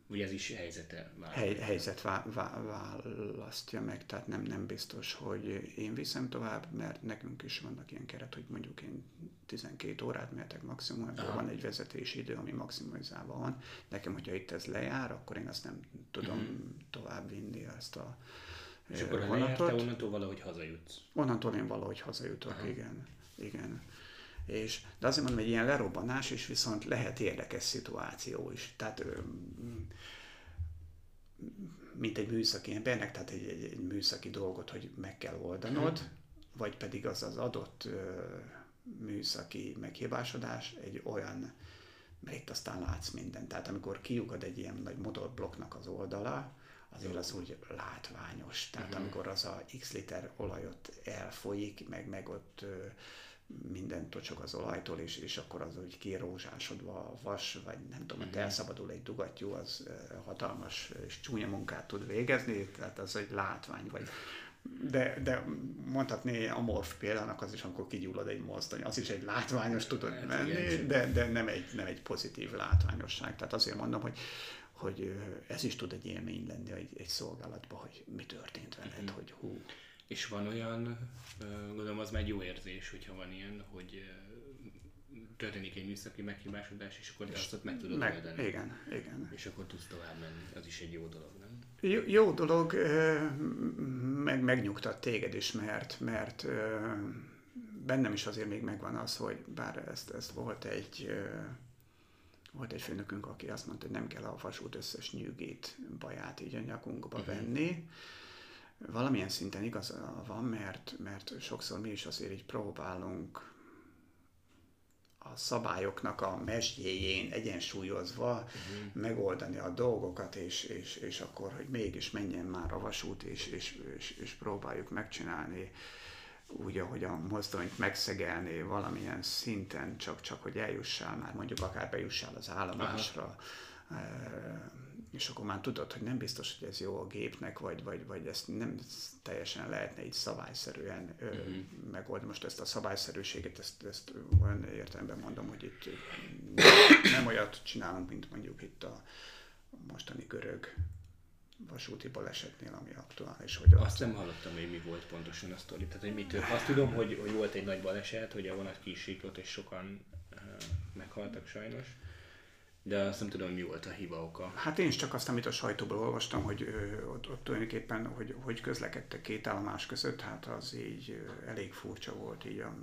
Speaker 1: Vagy ez is helyzete
Speaker 2: Hely, helyzet vá, vá, választja meg, tehát nem, nem biztos, hogy én viszem tovább, mert nekünk is vannak ilyen keret, hogy mondjuk én 12 órát mehetek maximum, ebből van egy vezetési idő, ami maximalizálva van. Nekem, hogyha itt ez lejár, akkor én azt nem tudom uh-huh. tovább vinni ezt a
Speaker 1: És akkor ha lejár, te onnantól valahogy hazajutsz?
Speaker 2: Onnantól én valahogy hazajutok, uh-huh. igen. igen. És, de azért mondom, hogy ilyen lerobbanás is viszont lehet érdekes szituáció is. Tehát mint egy műszaki embernek, tehát egy, egy, egy műszaki dolgot, hogy meg kell oldanod, hmm. vagy pedig az az adott műszaki meghibásodás egy olyan, mert itt aztán látsz mindent. Tehát amikor kiugad egy ilyen nagy motorblokknak az oldala, azért az úgy látványos. Tehát uh-huh. amikor az a x liter olajot elfolyik, meg, meg ott minden tocsog az olajtól, és, és akkor az úgy kirózsásodva a vas, vagy nem tudom, hogy elszabadul egy dugattyú, az hatalmas és csúnya munkát tud végezni, tehát az egy látvány, vagy de, de mondhatni a morf példának az is, amikor kigyullad egy mozdony, az is egy látványos tudod hát, menni, de, de nem, egy, nem egy pozitív látványosság. Tehát azért mondom, hogy, hogy ez is tud egy élmény lenni egy, egy szolgálatban, hogy mi történt veled, mm-hmm. hogy hú,
Speaker 1: és van olyan, gondolom az már egy jó érzés, hogyha van ilyen, hogy történik egy műszaki meghibásodás, és akkor te azt ott meg tudod meg, oldani.
Speaker 2: Igen, igen.
Speaker 1: És akkor tudsz tovább menni. Az is egy jó dolog, nem?
Speaker 2: Jó, jó dolog, meg megnyugtat téged is, mert, mert bennem is azért még megvan az, hogy bár ezt, ezt volt egy volt egy főnökünk, aki azt mondta, hogy nem kell a vasút összes nyűgét, baját így a nyakunkba uh-huh. Valamilyen szinten igaz van, mert, mert sokszor mi is azért így próbálunk a szabályoknak a mesdjéjén egyensúlyozva uh-huh. megoldani a dolgokat, és, és, és akkor, hogy mégis menjen már a vasút, és, és, és, és próbáljuk megcsinálni úgy, ahogy a mozdonyt megszegelni valamilyen szinten, csak, csak hogy eljussál már, mondjuk akár bejussál az állomásra, uh-huh és akkor már tudod, hogy nem biztos, hogy ez jó a gépnek, vagy, vagy, vagy ezt nem teljesen lehetne így szabályszerűen uh-huh. megoldani. Most ezt a szabályszerűséget, ezt, ezt olyan értelemben mondom, hogy itt nem olyat csinálunk, mint mondjuk itt a mostani görög vasúti balesetnél, ami aktuális. Hogy
Speaker 1: azt nem hallottam, hogy mi volt pontosan a sztori. Tehát, hogy mitől. Azt tudom, hogy, hogy volt egy nagy baleset, hogy a vonat kisiklott, és sokan uh, meghaltak sajnos. De azt nem tudom, mi volt a hiba oka.
Speaker 2: Hát én is csak azt, amit a sajtóból olvastam, hogy ö, ott, ott tulajdonképpen, hogy, hogy közlekedtek két állomás között, hát az így elég furcsa volt így a,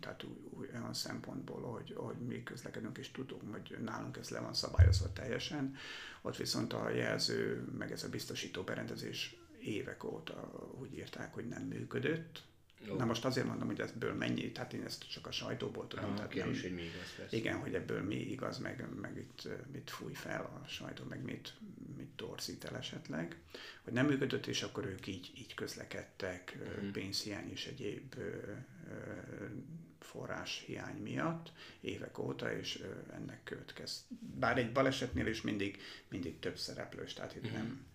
Speaker 2: tehát olyan szempontból, hogy, hogy mi közlekedünk és tudunk, hogy nálunk ez le van szabályozva teljesen. Ott viszont a jelző, meg ez a biztosító berendezés évek óta úgy írták, hogy nem működött, jó. Na most azért mondom, hogy ebből mennyi, tehát én ezt csak a sajtóból tudom.
Speaker 1: Aha,
Speaker 2: tehát
Speaker 1: kérdés, nem, hogy mi igaz persze.
Speaker 2: Igen, hogy ebből mi igaz, meg, meg itt mit fúj fel a sajtó, meg mit, mit torzít el esetleg. Hogy nem működött, és akkor ők így, így közlekedtek uh-huh. pénzhiány és egyéb forrás hiány miatt évek óta, és ennek következ. Bár egy balesetnél is mindig, mindig több szereplős, tehát itt uh-huh. nem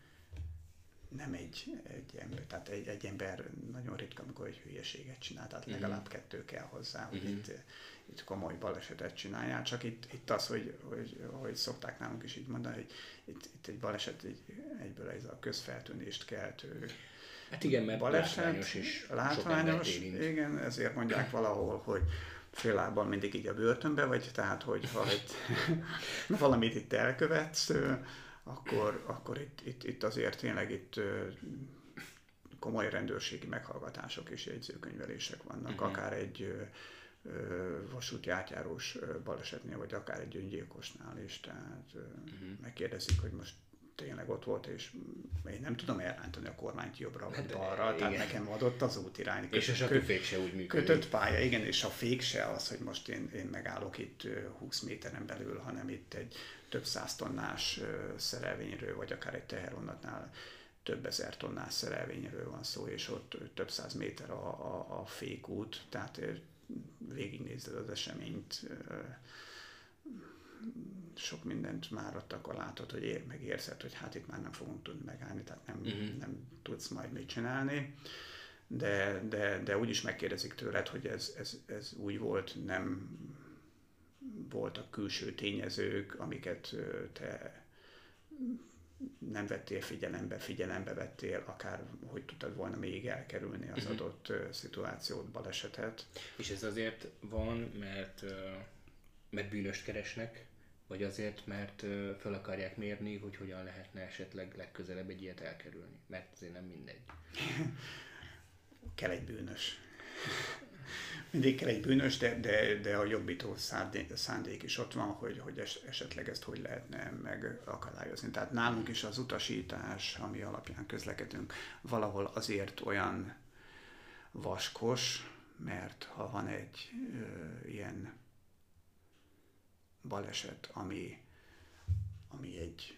Speaker 2: nem egy, egy ember, tehát egy, egy ember nagyon ritka, amikor egy hülyeséget csinál, tehát uh-huh. legalább kettő kell hozzá, hogy uh-huh. itt, itt komoly balesetet csinálják, csak itt, itt az, hogy, hogy, hogy szokták nálunk is így mondani, hogy itt, itt egy baleset egy, egyből ez a közfeltűnést keltő
Speaker 1: Hát igen, mert baleset, látványos is.
Speaker 2: Látványos, igen, ezért mondják valahol, hogy fél lábbal mindig így a börtönbe vagy, tehát hogy ha itt, valamit itt elkövetsz, akkor, akkor itt, itt, itt azért tényleg itt komoly rendőrségi meghallgatások és jegyzőkönyvelések vannak, uh-huh. akár egy vasúti átjárós balesetnél, vagy akár egy öngyilkosnál is. Tehát uh-huh. megkérdezik, hogy most tényleg ott volt, és én nem tudom elrántani a kormányt jobbra vagy hát, balra, tehát nekem adott az útirány.
Speaker 1: És és a fék se úgy működik.
Speaker 2: Kötött pálya, igen, és a fék se az, hogy most én, én megállok itt 20 méteren belül, hanem itt egy több száz tonnás szerelvényről, vagy akár egy teheronnatnál több ezer tonnás szerelvényről van szó, és ott több száz méter a, a, a fékút, tehát végignézed az eseményt, sok mindent már ott akkor látod, hogy ér, megérzed, hogy hát itt már nem fogunk tudni megállni, tehát nem, uh-huh. nem tudsz majd mit csinálni. De, de, de úgy is megkérdezik tőled, hogy ez, ez, ez úgy volt, nem voltak külső tényezők, amiket te nem vettél figyelembe, figyelembe vettél, akár hogy tudtad volna még elkerülni az uh-huh. adott szituációt, balesetet.
Speaker 1: És ez azért van, mert, mert bűnöst keresnek, vagy azért, mert fel akarják mérni, hogy hogyan lehetne esetleg legközelebb egy ilyet elkerülni. Mert azért nem mindegy.
Speaker 2: kell egy bűnös. Mindig kell egy bűnös, de, de, de a jobbító szándék is ott van, hogy, hogy esetleg ezt hogy lehetne megakadályozni. Tehát nálunk is az utasítás, ami alapján közlekedünk, valahol azért olyan vaskos, mert ha van egy ö, ilyen baleset, ami, ami egy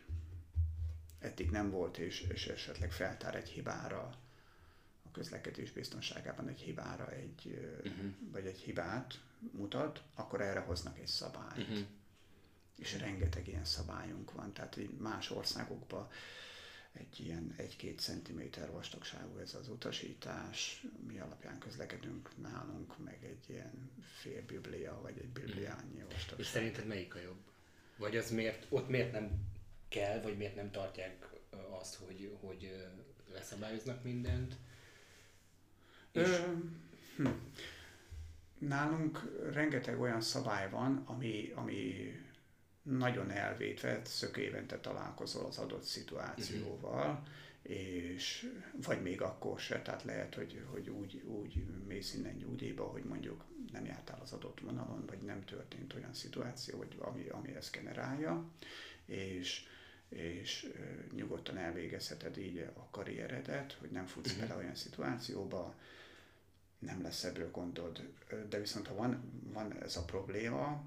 Speaker 2: eddig nem volt, és, és esetleg feltár egy hibára, közlekedés biztonságában egy hibára, egy, uh-huh. vagy egy hibát mutat, akkor erre hoznak egy szabályt. Uh-huh. És rengeteg ilyen szabályunk van, tehát más országokban egy ilyen egy-két centiméter vastagságú ez az utasítás, mi alapján közlekedünk nálunk, meg egy ilyen fél biblia, vagy egy bibliányi vastagság.
Speaker 1: És szerinted melyik a jobb? Vagy az miért, ott miért nem kell, vagy miért nem tartják azt, hogy, hogy leszabályoznak mindent?
Speaker 2: És... Ö, hm. Nálunk rengeteg olyan szabály van, ami, ami nagyon elvétve, szök évente találkozol az adott szituációval, uh-huh. és vagy még akkor se, tehát lehet, hogy, hogy úgy, úgy mész innen nyugdíjba, hogy mondjuk nem jártál az adott vonalon, vagy nem történt olyan szituáció, vagy ami, ami ezt generálja, és és nyugodtan elvégezheted így a karrieredet, hogy nem futsz uh-huh. bele olyan szituációba, nem lesz ebből gondod. De viszont ha van, van ez a probléma,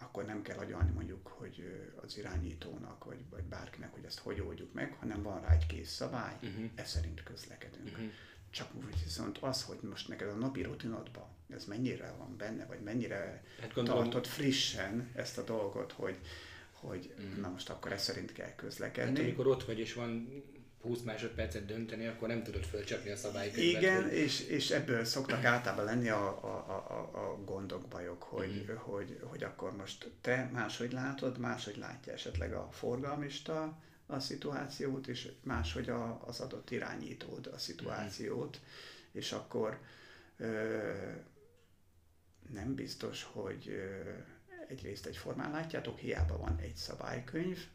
Speaker 2: akkor nem kell agyalni mondjuk, hogy az irányítónak, vagy, vagy bárkinek, hogy ezt hogy oldjuk meg, hanem van rá egy kész szabály, uh-huh. ez szerint közlekedünk. Uh-huh. Csak úgy viszont az, hogy most neked a napi rutinodban ez mennyire van benne, vagy mennyire hát gondolom... tartod frissen ezt a dolgot, hogy, hogy uh-huh. na most akkor ez szerint kell közlekedni. Hát
Speaker 1: amikor ott vagy és van 20 másodpercet dönteni, akkor nem tudod fölcsapni a szabályokat.
Speaker 2: Igen, és, és ebből szoktak általában lenni a, a, a, a gondok, bajok, hogy, mm. hogy, hogy akkor most te máshogy látod, máshogy látja esetleg a forgalmista a szituációt, és máshogy a, az adott irányítód a szituációt, mm. és akkor ö, nem biztos, hogy ö, egyrészt egyformán látjátok, hiába van egy szabálykönyv,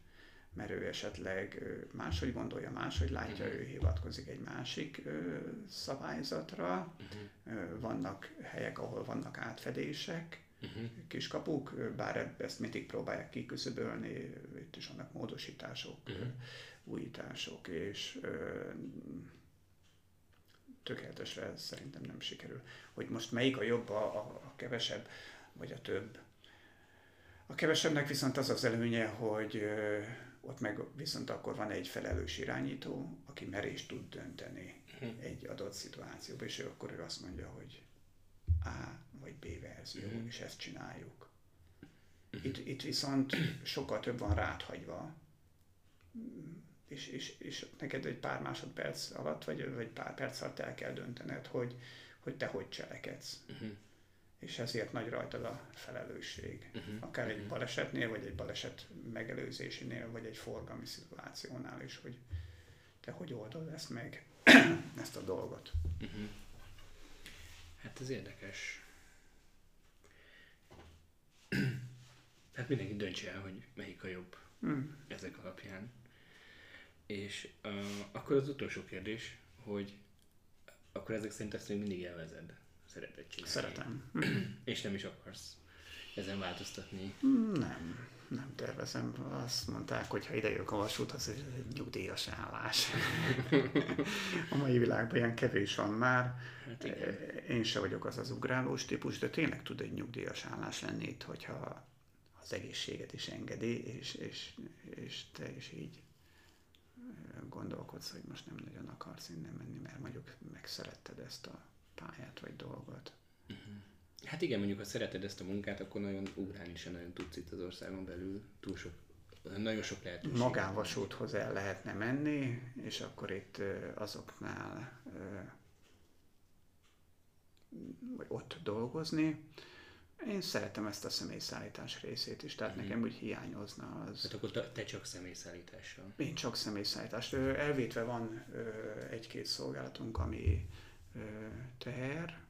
Speaker 2: mert ő esetleg máshogy gondolja, máshogy látja, uh-huh. ő hivatkozik egy másik ö, szabályzatra. Uh-huh. Vannak helyek, ahol vannak átfedések, uh-huh. kiskapuk, bár ezt mindig próbálják kiküszöbölni, itt is vannak módosítások, uh-huh. újítások, és ö, tökéletesre szerintem nem sikerül. Hogy most melyik a jobb, a, a kevesebb, vagy a több. A kevesebbnek viszont az az előnye, hogy ott meg viszont akkor van egy felelős irányító, aki merés tud dönteni hm. egy adott szituációban, és ő akkor ő azt mondja, hogy A vagy B verzió, hm. és ezt csináljuk. Hm. Itt, itt viszont sokkal több van ráthagyva, és, és, és neked egy pár másodperc alatt, vagy, vagy pár perc alatt el kell döntened, hogy, hogy te hogy cselekedsz. Uh-huh. És ezért nagy rajtad a felelősség. Uh-huh. Akár egy balesetnél, vagy egy baleset megelőzésénél, vagy egy forgalmi szituációnál is, hogy te hogy oldod ezt meg, ezt a dolgot. Uh-huh.
Speaker 1: Hát ez érdekes. Hát mindenki döntse el, hogy melyik a jobb mm. ezek alapján. És uh, akkor az utolsó kérdés, hogy akkor ezek szerint ezt még mindig élvezed, szereted csinálni.
Speaker 2: Szeretem.
Speaker 1: És nem is akarsz ezen változtatni?
Speaker 2: Nem, nem tervezem. Azt mondták, hogy ha idejövök a vasút, az egy nyugdíjas állás. a mai világban ilyen kevés van már. Hát Én se vagyok az az ugrálós típus, de tényleg tud egy nyugdíjas állás lenni itt, hogyha az egészséget is engedi, és, és, és te is így gondolkodsz, hogy most nem nagyon akarsz innen menni, mert mondjuk megszeretted ezt a pályát vagy dolgot.
Speaker 1: Uh-huh. Hát igen, mondjuk ha szereted ezt a munkát, akkor nagyon ugrálni sem nagyon tudsz itt az országon belül, túl sok, nagyon sok lehetőség.
Speaker 2: Magánvasúthoz el lehetne menni, és akkor itt azoknál vagy ott dolgozni, én szeretem ezt a személyszállítás részét is, tehát mm. nekem úgy hiányozna az.
Speaker 1: Tehát akkor te csak személyszállítással?
Speaker 2: Én csak személyszállítás. Elvétve van egy-két szolgálatunk, ami teher,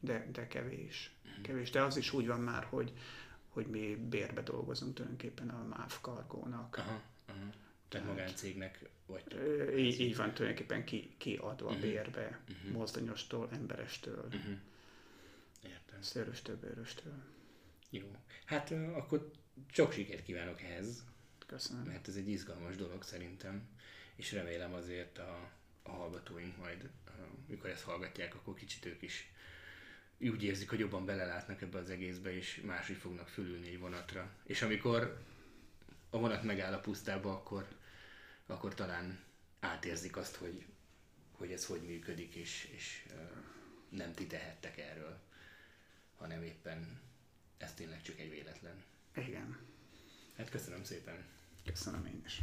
Speaker 2: de, de kevés. Mm. Kevés. De az is úgy van már, hogy, hogy mi bérbe dolgozunk tulajdonképpen a MÁV kargónak.
Speaker 1: Aha, aha. Tehát magáncégnek vagy?
Speaker 2: Így, így van tulajdonképpen ki, kiadva uh-huh. bérbe, uh-huh. mozdonyostól, emberestől. Uh-huh Értem. Szőröstől, bőröstől.
Speaker 1: Jó. Hát akkor sok sikert kívánok ehhez.
Speaker 2: Köszönöm.
Speaker 1: Mert ez egy izgalmas dolog szerintem, és remélem azért a, a hallgatóink majd, mikor ezt hallgatják, akkor kicsit ők is úgy érzik, hogy jobban belelátnak ebbe az egészbe, és máshogy fognak fülülni egy vonatra. És amikor a vonat megáll a pusztába, akkor, akkor talán átérzik azt, hogy, hogy ez hogy működik, és, és nem ti tehettek erről hanem éppen ez tényleg csak egy véletlen.
Speaker 2: Igen.
Speaker 1: Hát köszönöm szépen.
Speaker 2: Köszönöm én is.